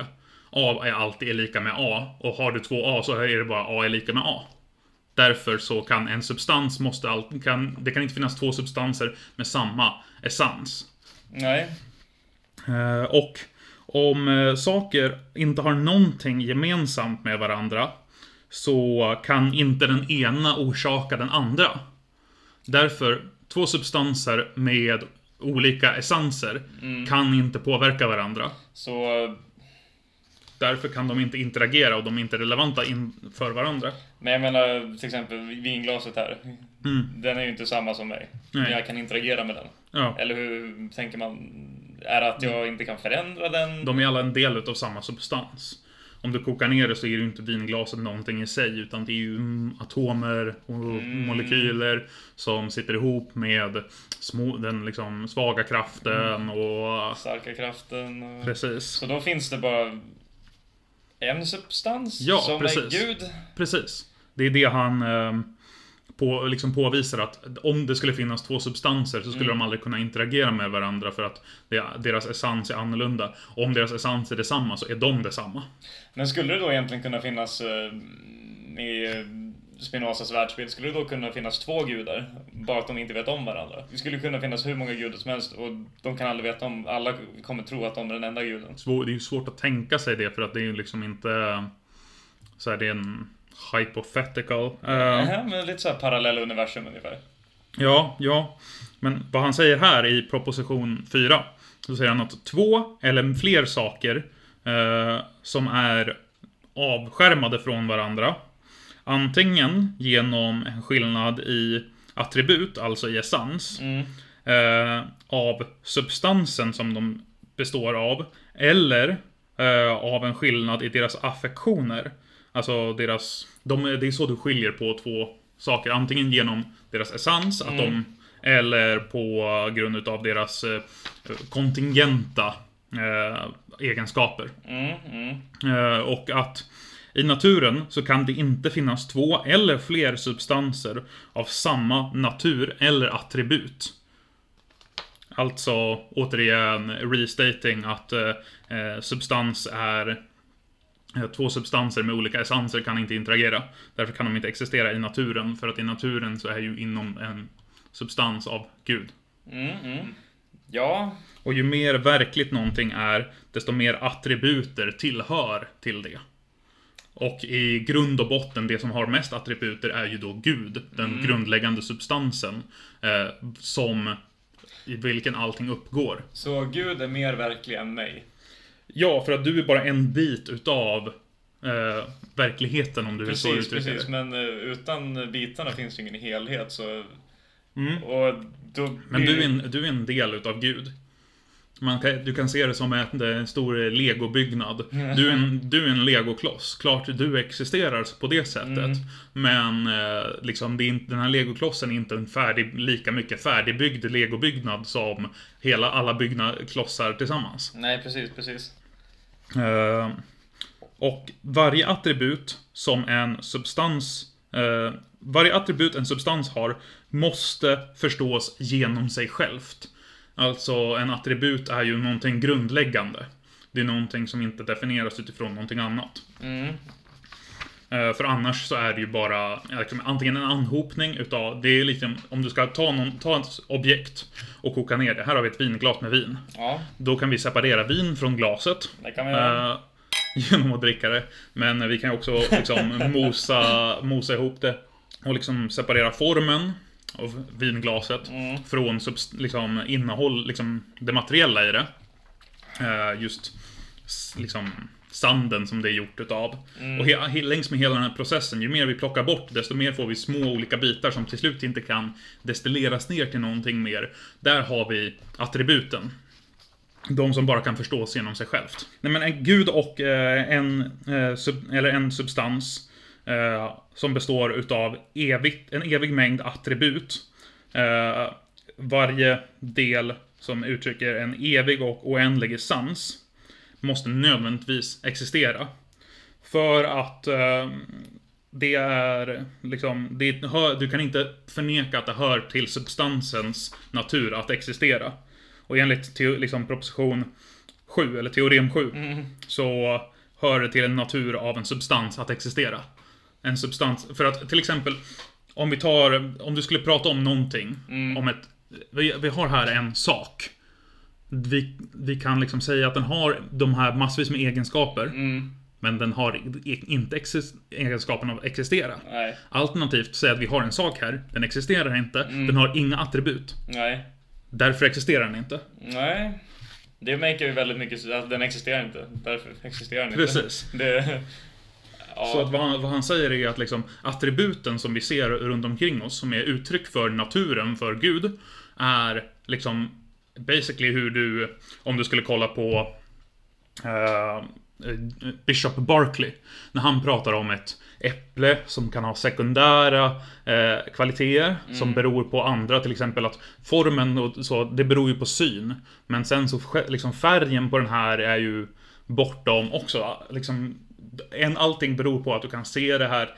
A är alltid lika med A. Och har du två A så är det bara A är lika med A. Därför så kan en substans måste alltid, kan, det kan inte finnas två substanser med samma essens. Nej. Eh, Och om eh, saker inte har någonting gemensamt med varandra så kan inte den ena orsaka den andra. Därför, två substanser med olika essenser kan inte påverka varandra. Så, Därför kan de inte interagera och de är inte relevanta för varandra. men jag menar till exempel vinglaset här. Mm. Den är ju inte samma som mig. Nej. Men jag kan interagera med den. Ja. Eller hur tänker man? Är det att jag inte kan förändra den? De är alla en del av samma substans. Om du kokar ner det så är det ju inte vinglaset någonting i sig, utan det är ju mm, atomer och Mm. molekyler som sitter ihop med små, den liksom svaga kraften och... Starka kraften. Och... Precis. Så då finns det bara en substans Ja, som precis. är Gud. Precis. Det är det han eh, på, liksom påvisar att om det skulle finnas två substanser så skulle Mm. de aldrig kunna interagera med varandra för att det, deras essens är annorlunda. Och om deras essens är detsamma så är de detsamma. Men skulle det då egentligen kunna finnas eh, i eh, Spinozas världsbild, skulle det då kunna finnas två gudar? Bara att de inte vet om varandra. Det skulle kunna finnas hur många gudar som helst och de kan aldrig veta om, alla kommer tro att de är den enda guden. Det är ju svårt att tänka sig det för att det är ju liksom inte... Så här, det är en hypothetical. eh, Nähä, men lite så här parallella universum ungefär. Ja, ja. Men vad han säger här i proposition 4. Så säger han att två eller fler saker eh, som är avskärmade från varandra. Antingen genom en skillnad i attribut, alltså i essens. Mm. Eh, av substansen som de består av. Eller eh, av en skillnad i deras affektioner. Alltså deras... De, det är så du skiljer på två saker. Antingen genom deras essens, att de... Eller på grund utav deras eh, kontingenta eh, egenskaper. Mm, mm. Eh, och att i naturen så kan det inte finnas två eller fler substanser av samma natur eller attribut. Alltså, återigen, restating att eh, eh, substans är Två substanser med olika essenser kan inte interagera. Därför kan de inte existera i naturen, för att i naturen så är ju inom en substans av Gud. Mm, mm. Ja, Och ju mer verkligt någonting är, desto mer attributer tillhör till det. Och i grund och botten, det som har mest attributer är ju då Gud, den grundläggande substansen, eh, som i vilken allting uppgår. så Gud är mer verklig än mig. Ja, för att du är bara en bit utav eh, verkligheten om du vill så Precis, uttrycka precis. Men eh, utan bitarna finns det ingen helhet så... Mm. Och då Men du är, en, du är en del utav Gud. Man kan, du kan se det som en, en stor legobyggnad. Du är en, (laughs) du är en legokloss. Klart du existerar på det sättet. Mm. Men eh, liksom, är den här legoklossen är inte en färdig, lika mycket färdigbyggd legobyggnad som hela, alla byggna klossar tillsammans. Nej, precis, precis. Eh, och varje attribut som en substans eh, Varje attribut en substans har måste förstås genom sig självt. Alltså en attribut är ju någonting grundläggande. Det är någonting som inte definieras utifrån någonting annat. Mm. Eh, För annars så är det ju bara eh, liksom, antingen en anhopning utav, det är liksom, om du ska ta, någon, ta ett objekt och koka ner det. Här har vi ett vinglas med vin. Ja, Då kan vi separera vin från glaset. det kan vi göra. Eh, (laughs) genom att dricka det. Men vi kan ju också liksom (laughs) mosa, mosa ihop det. Och liksom separera formen av vinglaset Mm. från liksom, innehåll, liksom det materiella i det. Eh, just liksom sanden som det är gjort utav. Mm. Och he- he- längs med hela den här processen, ju mer vi plockar bort, desto mer får vi små olika bitar som till slut inte kan destilleras ner till någonting mer. Där har vi attributen. De som bara kan förstås genom sig självt. Nej men en gud och eh, en, eh, sub, eller en substans eh, som består utav evigt, en evig mängd attribut. Eh, varje del som uttrycker en evig och oändlig essens måste nödvändigtvis existera. För att eh, det är liksom, det hör, du kan inte förneka att det hör till substansens natur att existera. Och enligt teo, liksom, proposition 7, eller teorem 7, så hör det till en natur av en substans att existera. En substans, för att till exempel, om vi tar, om du skulle prata om någonting, om ett, vi, vi har här en sak. Vi, vi kan liksom säga att den har de här massvis med egenskaper, Mm. men den har i- inte egenskapen av att existera. Nej, Alternativt säga att vi har en sak här, den existerar inte, Mm. den har inga attribut. nej, Därför existerar den inte. nej. Det märker ju väldigt mycket, att den existerar inte. Därför existerar den inte. Precis. (laughs) Det, ja, Så att vad, han, vad han säger är att liksom attributen som vi ser runt omkring oss, som är uttryck för naturen, för Gud, är liksom basically hur du, om du skulle kolla på eh, Bishop Barkley, när han pratar om ett äpple som kan ha sekundära eh, kvaliteter som beror på andra, till exempel att formen och så, det beror ju på syn. Men sen så liksom färgen på den här är ju bortom också. Liksom, en, allting beror på att du kan se det här,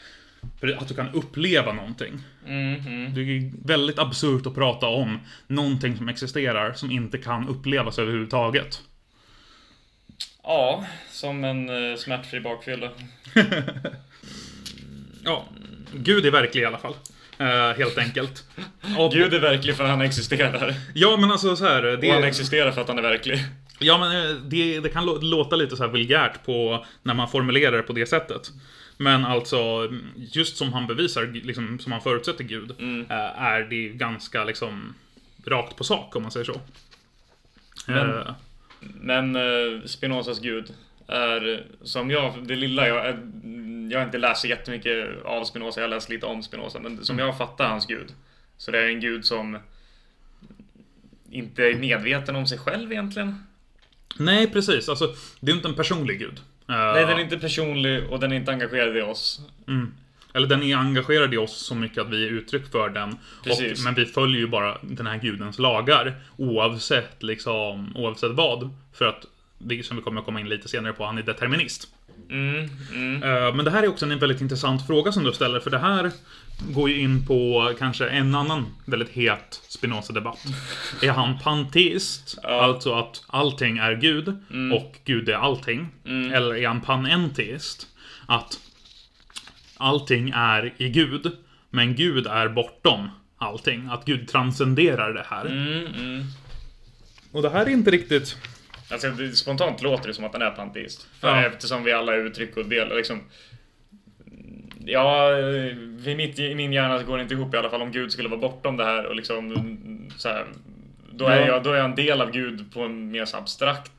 för att du kan uppleva någonting. mm, mm. Det är väldigt absurt att prata om någonting som existerar som inte kan upplevas överhuvudtaget. ja, som en uh, smärtfri bakfylla. (laughs) Ja, Gud är verklig i alla fall. Eh, helt enkelt. Och, Gud är verklig för han existerar. Ja, men alltså så här. Och han Det, existerar för att han är verklig. ja, men eh, det, det kan lå- låta lite så här vulgärt på när man formulerar det på det sättet. Men alltså, just som han bevisar, liksom, som han förutsätter Gud, Mm. eh, är det ganska liksom rakt på sak om man säger så. Men- Eh, Men uh, Spinozas gud är, som jag, det lilla jag, jag har inte läst jättemycket av Spinoza, jag har läst lite om Spinoza, men som jag fattar hans gud, så det är en gud som inte är medveten om sig själv egentligen. nej, precis. Alltså, det är inte en personlig Gud. Nej, den är inte personlig och den är inte engagerad i oss. Mm. Eller den är engagerad i oss så mycket att vi är uttryck för den. Och, men vi följer ju bara den här gudens lagar. Oavsett liksom, oavsett vad. För att, som vi kommer att komma in lite senare på, han är determinist. Mm, mm, Eh, Men det här är också en väldigt intressant fråga som du ställer, för det här går ju in på kanske en annan väldigt het Spinoza-debatt. Är han panteist, Ja. alltså att allting är Gud och Gud är allting? Mm. Eller är han panenteist, att allting är i Gud, men Gud är bortom allting? Att Gud transcenderar det här. Mm, mm. Och det här är inte riktigt... Alltså, spontant låter det som att han är panteist. För Ja. Eftersom vi alla uttryck och delar liksom... Ja, i, mitt, i min hjärna går det inte ihop i alla fall om Gud skulle vara bortom det här och liksom så här, då, är Ja. jag, då är jag en del av Gud på en mer abstrakt...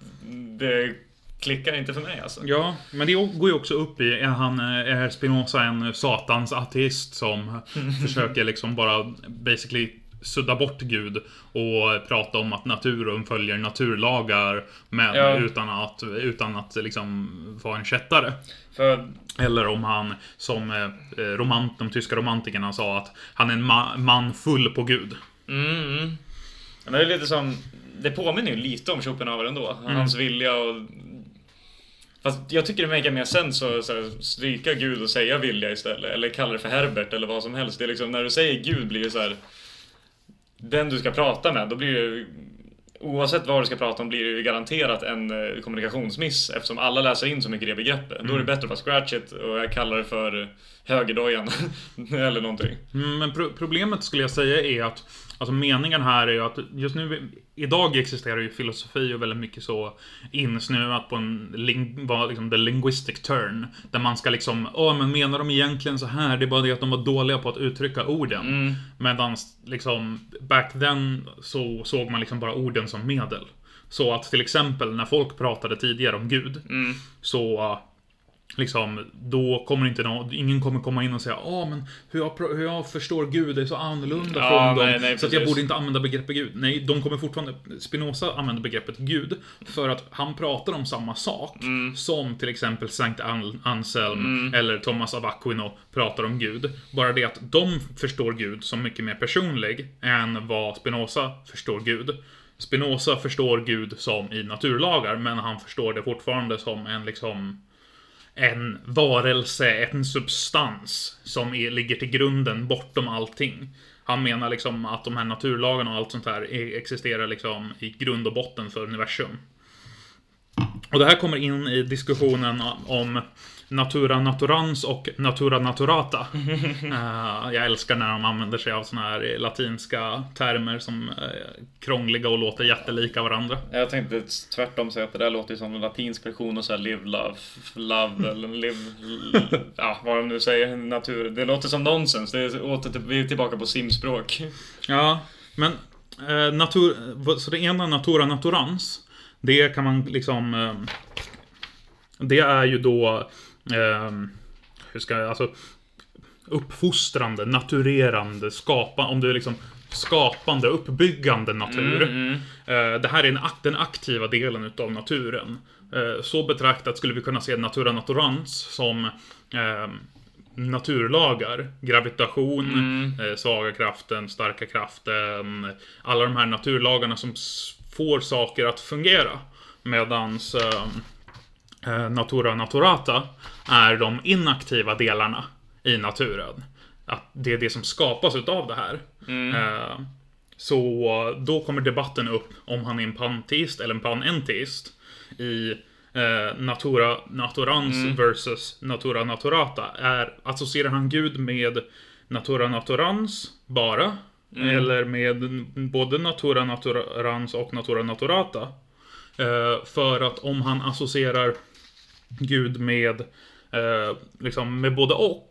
Det klickar inte för mig alltså. Ja, men det går ju också upp i, är han, är Spinoza en satans ateist som (laughs) försöker liksom bara basically sudda bort Gud och prata om att naturen följer naturlagar men Ja. utan att, utan att liksom vara en kättare. För Eller om han, som eh, romant, de tyska romantikerna sa, att han är en ma- man full på Gud. Mm, mm. Det är lite som... Det påminner ju lite om Schopenhauer ändå. Hans vilja och... Fast jag tycker det makar mer sens att så här, stryka Gud och säga vilja istället. Eller kalla det för Herbert eller vad som helst. Det är liksom, när du säger Gud blir det så här. Den du ska prata med, då blir det... Oavsett vad du ska prata om blir det ju garanterat en eh, kommunikationsmiss eftersom alla läser in så mycket i det begreppet. Då är det bättre att bara scratch it och jag kallar det för högerdojan. (laughs) eller någonting. Mm, Men pro problemet skulle jag säga är att Alltså meningen här är ju att just nu Idag existerar ju filosofi och väldigt mycket så insnöat på en ling, vad liksom the linguistic turn. Där man ska liksom, åh men menar de egentligen så här? Det är bara det att de var dåliga på att uttrycka orden. Mm. Medan liksom back then så såg man liksom bara orden som medel. Så att till exempel när folk pratade tidigare om Gud Mm. så Liksom, då kommer inte någon, ingen kommer komma in och säga Åh, men hur jag, hur jag förstår Gud är så annorlunda Ja, från nej, dem. nej, så att jag borde inte använda begreppet Gud. Nej, de kommer fortfarande, Spinoza använder begreppet Gud för att han pratar om samma sak Mm. som till exempel Sankt An- Anselm eller Thomas av Aquino pratar om Gud. Bara det att de förstår Gud som mycket mer personlig än vad Spinoza förstår Gud. Spinoza förstår Gud som i naturlagar, men han förstår det fortfarande som en liksom en varelse, en substans som är, ligger till grunden bortom allting. Han menar liksom att de här naturlagarna och allt sånt här existerar liksom i grund och botten för universum. Och det här kommer in i diskussionen om Natura naturans och Natura naturata. (laughs) Eh, jag älskar när de använder sig av såna här latinska termer som är krångliga och låter jättelika varandra. Jag tänkte tvärtom säga att det där låter som en latinsk version och så här live, love, love eller live, (laughs) ja vad de nu säger, natur. Det låter som nonsens. Det är åter, vi är tillbaka på simspråk. Ja, men eh, natur, så det ena Natura naturans, det kan man liksom... Eh, det är ju då... Eh, hur ska jag, alltså... Uppfostrande, naturerande, skapa, om du är liksom skapande, uppbyggande natur. Mm, Eh, det här är en, den aktiva delen utav naturen. Eh, så betraktat skulle vi kunna se Natura naturans som eh, naturlagar. Gravitation, eh, svaga kraften, starka kraften. Alla de här naturlagarna som får saker att fungera. Medans eh, eh, Natura naturata är de inaktiva delarna i naturen. Att det är det som skapas utav det här. Eh, så då kommer debatten upp om han är en panteist eller en panenteist i eh, Natura naturans versus Natura naturata. Är, associerar han Gud med Natura naturans bara? Eller med både Natura naturans och Natura naturata? Eh, för att om han associerar Gud med, eh, liksom med både och,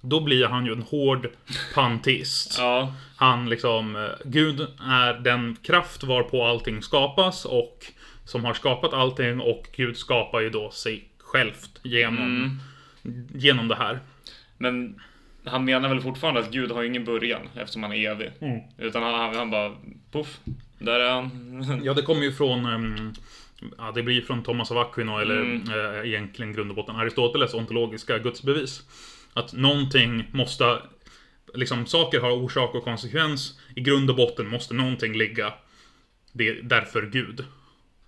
då blir han ju en hård panteist. Ja, Han liksom, eh, Gud är den kraft varpå allting skapas och som har skapat allting och Gud skapar ju då sig självt genom, genom det här. men han menar väl fortfarande att Gud har ingen början eftersom han är evig. Utan han, han bara, poff, där är han. (laughs) Ja, det kommer ju från ehm, Ja, det blir från Thomas av Aquino eller Mm. eh, egentligen grund och botten Aristoteles ontologiska gudsbevis. Att någonting måste, liksom saker har orsak och konsekvens. I grund och botten måste någonting ligga. Det är därför Gud.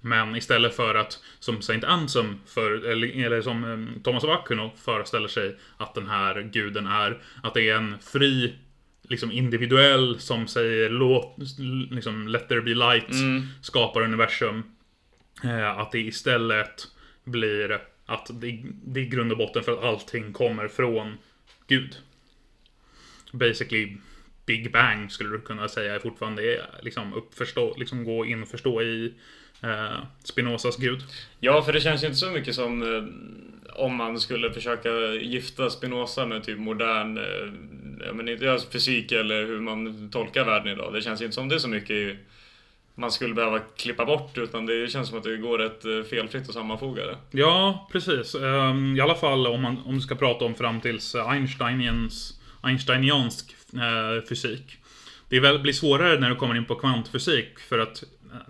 Men istället för att, som Saint Anselm, för, eller, eller som eh, Thomas av Aquino föreställer sig att den här guden är, att det är en fri, liksom individuell som säger låt, liksom let there be light, Mm. skapar universum. Eh, att det istället blir att det, det är grund och botten för att allting kommer från Gud. Basically, Big Bang skulle du kunna säga är fortfarande är liksom uppförstå, liksom gå in och förstå i eh, Spinozas Gud. Ja, för det känns ju inte så mycket som eh, om man skulle försöka gifta Spinoza med typ modern eh, jag menar, inte fysik eller hur man tolkar världen idag. Det känns inte som det är så mycket man skulle behöva klippa bort utan det känns som att det går rätt eh, felfritt att sammanfoga det. Ja, precis. Ehm, I alla fall om man om du ska prata om fram tills eh, Einsteinians, Einsteiniansk eh, fysik. Det väl, blir svårare när du kommer in på kvantfysik för att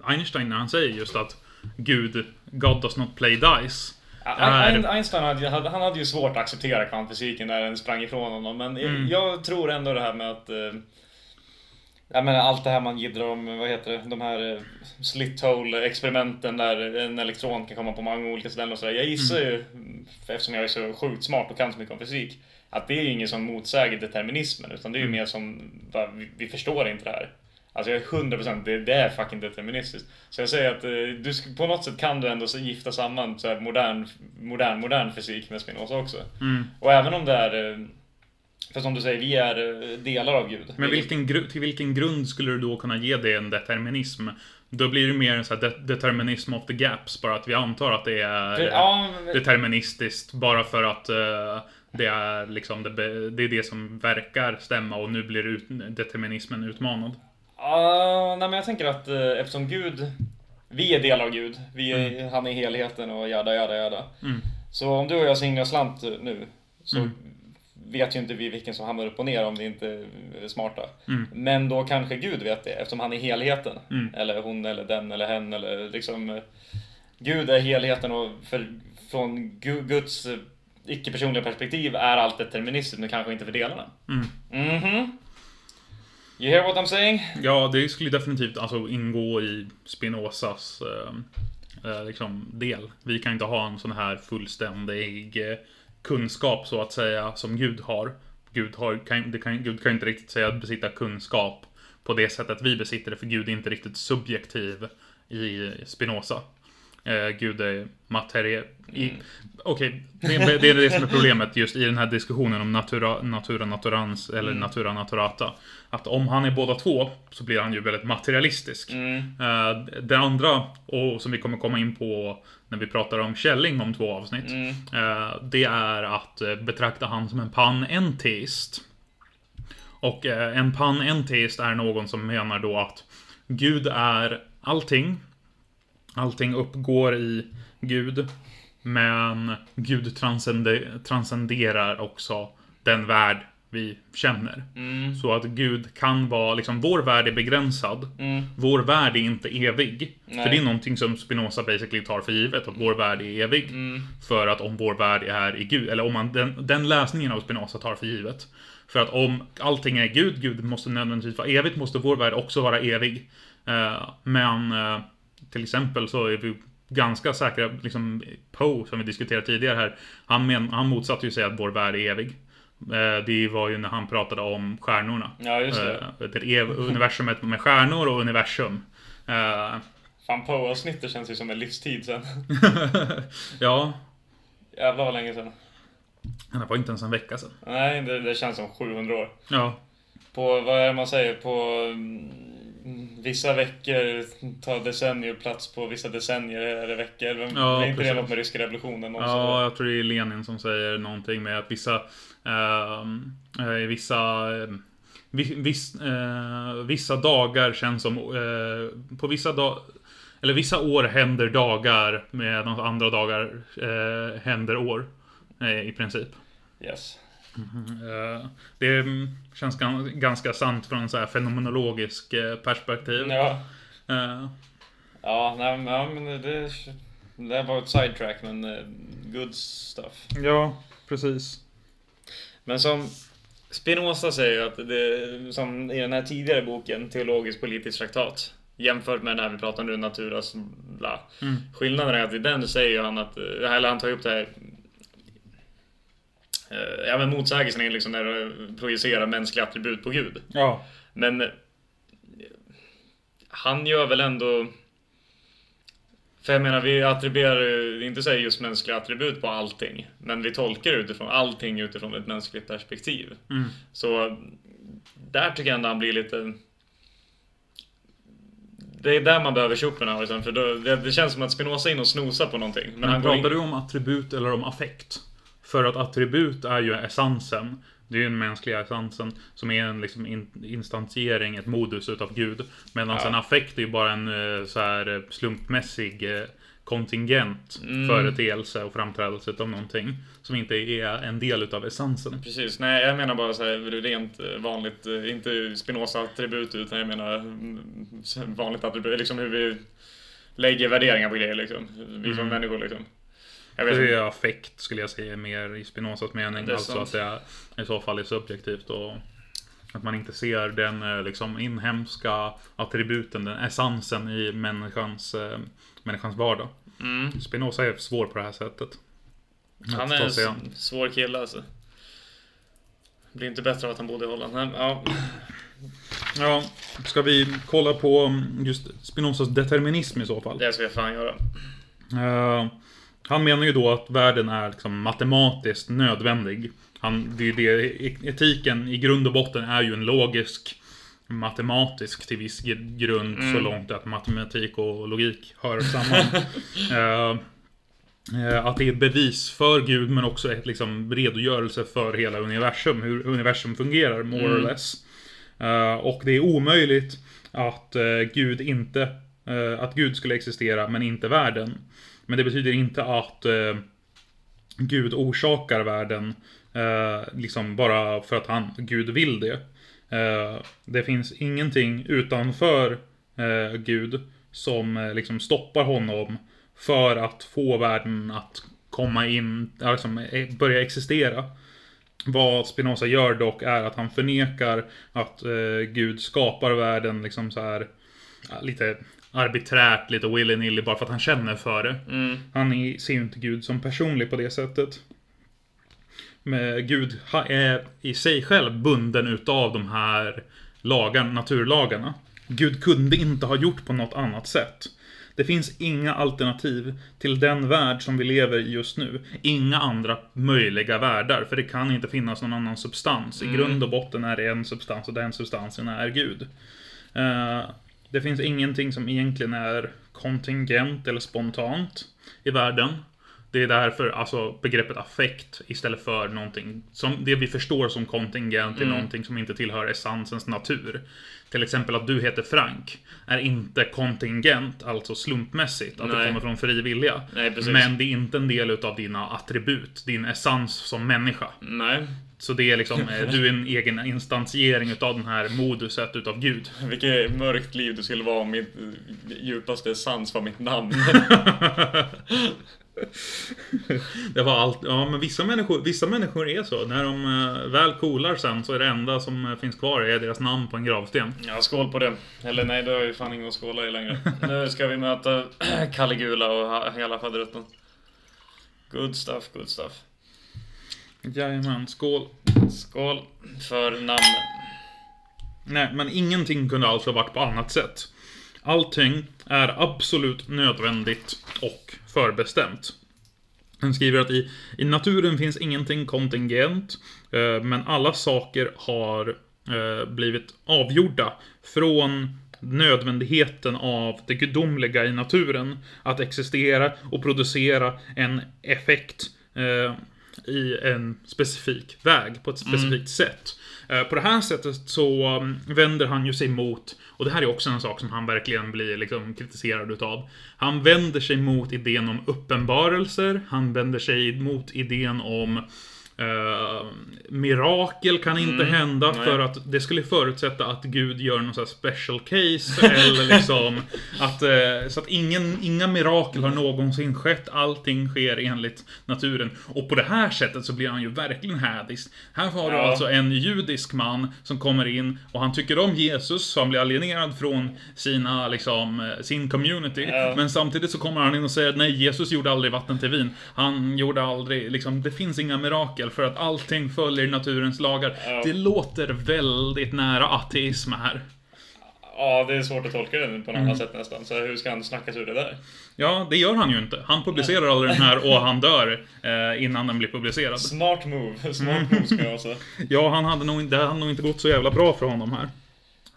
Einstein när han säger just att Gud, God does not play dice är- Ein- Einstein hade, han hade ju svårt att acceptera kvantfysiken när den sprang ifrån honom. Men jag- Mm. jag tror ändå det här med att... Eh, jag menar allt det här man jiddrar om, vad heter det, de här eh, slit hole experimenten där en elektron kan komma på många olika ställen och sådär. Jag gissar ju, eftersom jag är så sjukt smart och kan så mycket om fysik, att det är ju inget som motsäger determinismen. Utan det är ju mer som, vi förstår inte det här. Alltså jag är 100% det, det är fucking deterministiskt. Så jag säger att eh, du, på något sätt kan du ändå så gifta samman så här modern, modern, modern fysik med Spinoza också. Mm. Och även om det är, eh, för som du säger, vi är eh, delar av Gud. Men Vi- vilken, till vilken grund skulle du då kunna ge det en determinism? Då blir det mer en sån här de- determinism of the gaps, bara att vi antar att det är För- ja, men- deterministiskt bara för att eh, det är liksom det, det är det som verkar stämma och nu blir ut, determinismen utmanad. Ja, nej men jag tänker att eh, eftersom Gud, vi är del av Gud, vi är, han är helheten och jada jada jada. Mm. Så om du och jag singlar slant nu så Mm. vet ju inte vi vilken som hamnar upp och ner om vi inte är smarta. Mm. Men då kanske Gud vet det eftersom han är helheten. Mm. Eller hon eller den eller hen eller liksom eh, Gud är helheten och för, från Gu- Guds eh, icke-personliga perspektiv är allt deterministiskt men kanske inte för delarna. Mm. Mhm. You hear what I'm saying? Ja, det skulle definitivt alltså ingå i Spinozas eh, eh, liksom, del. Vi kan inte ha en sån här fullständig eh, kunskap så att säga som Gud har. Gud, har, kan, det kan, Gud kan inte riktigt säga att besitta kunskap på det sättet vi besitter det, för Gud är inte riktigt subjektiv i Spinoza. Eh, Gud är materie... i- Okej, det, är- det är det som är problemet just i den här diskussionen om natura, natura naturans eller natura naturata. Att om han är båda två så blir han ju väldigt materialistisk. Mm. Eh, det andra, och som vi kommer komma in på när vi pratar om Källing om två avsnitt. Mm. eh, Det är att eh, betrakta han som en panenteist. Och eh, en panenteist är någon som menar då att Gud är allting. Allting uppgår i Gud. Men Gud transcende- transcenderar också den värld vi känner. Mm. Så att Gud kan vara, liksom vår värld är begränsad. Mm. Vår värld är inte evig. Nej. För det är någonting som Spinoza basically tar för givet, att vår värld är evig. Mm. För att om vår värld är i Gud, eller om man, den, den läsningen av Spinoza tar för givet. För att om allting är Gud, Gud måste nödvändigtvis vara evigt, måste vår värld också vara evig. Eh, men eh, till exempel så är vi ganska säkra, liksom Poe som vi diskuterade tidigare här, han, men, han motsatte ju sig att vår värld är evig. Eh, det var ju när han pratade om stjärnorna. Ja, just det. Eh, det universumet med stjärnor och universum. Eh, Fan, Poe-avsnittet känns ju som en livstid sen. (laughs) ja, Jävlar vad länge sen. det var inte ens en vecka sedan. Nej, det, det känns som 700 år. Ja, På, vad är det man säger, på mm, vissa veckor tar decennier plats på vissa decennier eller veckor. Ja, är inte det något med ryska revolutionen? också? ja, jag tror det är Lenin som säger någonting med att vissa... ehm, eh, vissa... eh, vi- Viss, eh, vissa dagar känns som... Eh, på vissa dagar... Eller vissa år händer dagar medan andra dagar eh, händer år. Eh, I princip. Yes. Eh, det känns gan- ganska sant från en så här fenomenologisk eh, perspektiv. Ja, Eh, ja, nej, men- det, det var ett sidetrack men good stuff. ja, precis. Men som Spinoza säger att det, som i den här tidigare boken, Teologisk politisk traktat, jämfört med den här vi pratade om nu, Naturas bla. Mm. Skillnaden är att i den säger han att, eller han tar upp det här Ja men motsägelsen är liksom när du projicerar mänskliga attribut på Gud. Ja. Men eh, han gör väl ändå för jag menar, vi attribuerar inte säga just mänskliga attribut på allting. Men vi tolkar utifrån allting utifrån ett mänskligt perspektiv. Mm. Så där tycker jag ändå han blir lite... Det är där man behöver Schopenhauer sen, för då, det, det känns som att Spinoza är in och snosar på någonting. Men, Men han går in... pratar du om attribut eller om affekt? För att attribut är ju essensen. Det är ju den mänskliga essensen som är en liksom in, instansiering, ett modus utav Gud. Medan Ja. en affekt är ju bara en eh, så här eh, slumpmässig eh, kontingent Mm. företeelse och framträdelse av någonting. Som inte är en del utav essensen. Precis, nej jag menar bara så här rent vanligt, inte Spinoza-attribut utan jag menar mm, vanligt attribut, liksom hur vi lägger värderingar på grejer liksom. Vi som Mm. människor liksom. Jag vet Det inte. affekt skulle jag säga mer i Spinozas mening. Det alltså sant. att det är, i så fall är subjektivt och att man inte ser den eh, liksom inhemska attributen, den essensen i människans, eh, människans vardag. Mm. Spinoza är svår på det här sättet. Han är en svår kille alltså. Blir inte bättre av att han bodde i Holland. Nej, Ja, Ja, ska vi kolla på mm, just Spinozas determinism i så fall? det ska jag fan göra. Eh, han menar ju då att världen är liksom matematiskt nödvändig. Han, det är det, etiken i grund och botten är ju en logisk matematisk till viss gr- grund så Mm. långt att matematik och logik hör samman. (laughs) Eh, eh, att det är ett bevis för Gud men också ett liksom redogörelse för hela universum, hur universum fungerar more or Mm. less. Eh, och det är omöjligt att eh, Gud inte eh, att Gud skulle existera men inte världen. Men det betyder inte att eh, Gud orsakar världen eh, liksom bara för att han, Gud vill det. Eh, det finns ingenting utanför eh, Gud som eh, liksom stoppar honom för att få världen att komma in, eh, liksom, eh, börja existera. Vad Spinoza gör dock är att han förnekar att eh, Gud skapar världen liksom så här lite arbiträrt, lite willy-nilly bara för att han känner för det. Mm. Han är, ser ju inte Gud som personlig på det sättet. Men Gud är i sig själv bunden utav de här lagarna, naturlagarna. Gud kunde inte ha gjort på något annat sätt. Det finns inga alternativ till den värld som vi lever i just nu. Inga andra möjliga världar, för det kan inte finnas någon annan substans. I Mm. grund och botten är det en substans och den substansen är Gud. Eh, det finns ingenting som egentligen är kontingent eller spontant i världen. Det är därför alltså begreppet affekt istället för någonting som det vi förstår som kontingent är Mm. någonting som inte tillhör essensen natur. Till exempel att du heter Frank är inte kontingent, alltså slumpmässigt, att det Nej. kommer från fri vilja. Men det är inte en del utav dina attribut, din essens som människa. Nej. Så det är liksom, eh, du är en (laughs) egen instansiering utav den här moduset utav Gud. Vilket mörkt liv det skulle vara om mitt djupaste sans var mitt namn. (laughs) Det var allt. Ja, men vissa människor, vissa människor är så. När de eh, väl coolar sen så är det enda som eh, finns kvar är deras namn på en gravsten. Ja, skål på det. Eller nej, det har ju fan ingen att skåla i längre. (laughs) Nu ska vi möta (clears throat) Caligula och ha- hela faderetten. Good stuff, good stuff. Jajamän, skål. Skål för namnen. Nej, men ingenting kunde alltså varit på annat sätt. Allting är absolut nödvändigt och förbestämt. Han skriver att i, i naturen finns ingenting kontingent, eh, men alla saker har eh, blivit avgjorda från nödvändigheten av det gudomliga i naturen att existera och producera en effekt eh, i en specifik väg, på ett specifikt sätt. Eh, På det här sättet så um, vänder han ju sig mot, och det här är också en sak som han verkligen blir liksom kritiserad utav. Han vänder sig mot idén om uppenbarelser, han vänder sig mot idén om eh, mirakel kan inte Mm, hända nej. för att det skulle förutsätta att Gud gör någon sån special case (laughs) eller liksom att eh, så att ingen, inga mirakel har någonsin skett. Allting sker enligt naturen. Och på det här sättet så blir han ju verkligen hädisk. Här har du Ja. alltså en judisk man som kommer in och han tycker om Jesus så han blir alienerad från sina liksom eh, sin community. Ja. Men samtidigt så kommer han in och säger nej, Jesus gjorde aldrig vatten till vin. Han gjorde aldrig, liksom, det finns inga mirakel för att allting följer naturens lagar. Ja. Det låter väldigt nära ateism här. Ja, det är svårt att tolka det på något Mm. annat sätt nästan. Så hur ska han snacka sig ur det där? Ja, det gör han ju inte. Han publicerar aldrig den här och han dör (laughs) eh, innan den blir publicerad. Smart move. Smart move ska jag säga. (laughs) Ja, han hade nog, det hade nog inte gått så jävla bra för honom här.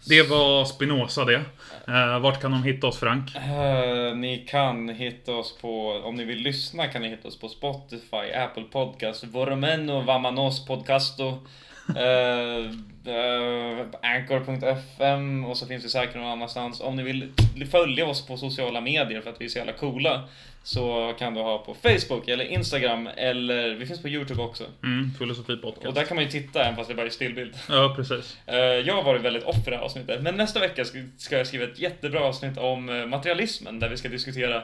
Det var Spinoza det. Eh, vart kan de hitta oss Frank? Eh, ni kan hitta oss på, om ni vill lyssna kan ni hitta oss på Spotify, Apple Podcast, Voromeno Vamanos Podcasto, eh, eh, uh, Anchor.fm och så finns vi säkert någon annanstans. Om ni vill följa oss på sociala medier för att vi är så jävla coola så kan du ha på Facebook eller Instagram eller vi finns på Youtube också. Mm, Filosofi Och podcast. där kan man ju titta även fast det bara är stillbild. Ja, precis. Eh, Jag har varit väldigt off för det här avsnittet, men nästa vecka ska- jag skriva ett jättebra avsnitt om eh, materialismen där vi ska diskutera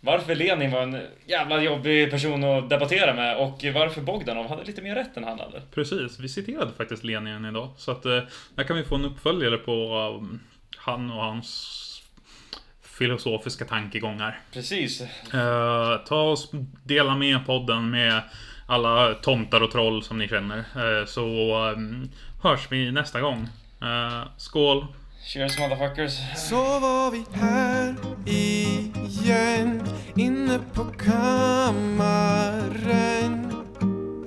varför Lenin var en jävla jobbig person att debattera med och varför Bogdanov hade lite mer rätt än han hade. Precis, vi citerade faktiskt Lenin idag. Så att eh, där kan vi få en uppföljare på han och hans filosofiska tankegångar. Precis. Eh, ta och dela med podden med alla tomtar och troll som ni känner. Eh, så um, hörs vi nästa gång. Eh, skål! Cheers motherfuckers. Så var vi här igen Inne på kammaren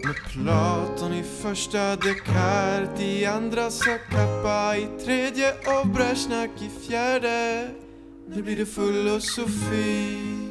Med Platon i första Descartes i andra Zacapa i tredje och Brezjnak i fjärde Nu blir det filosofi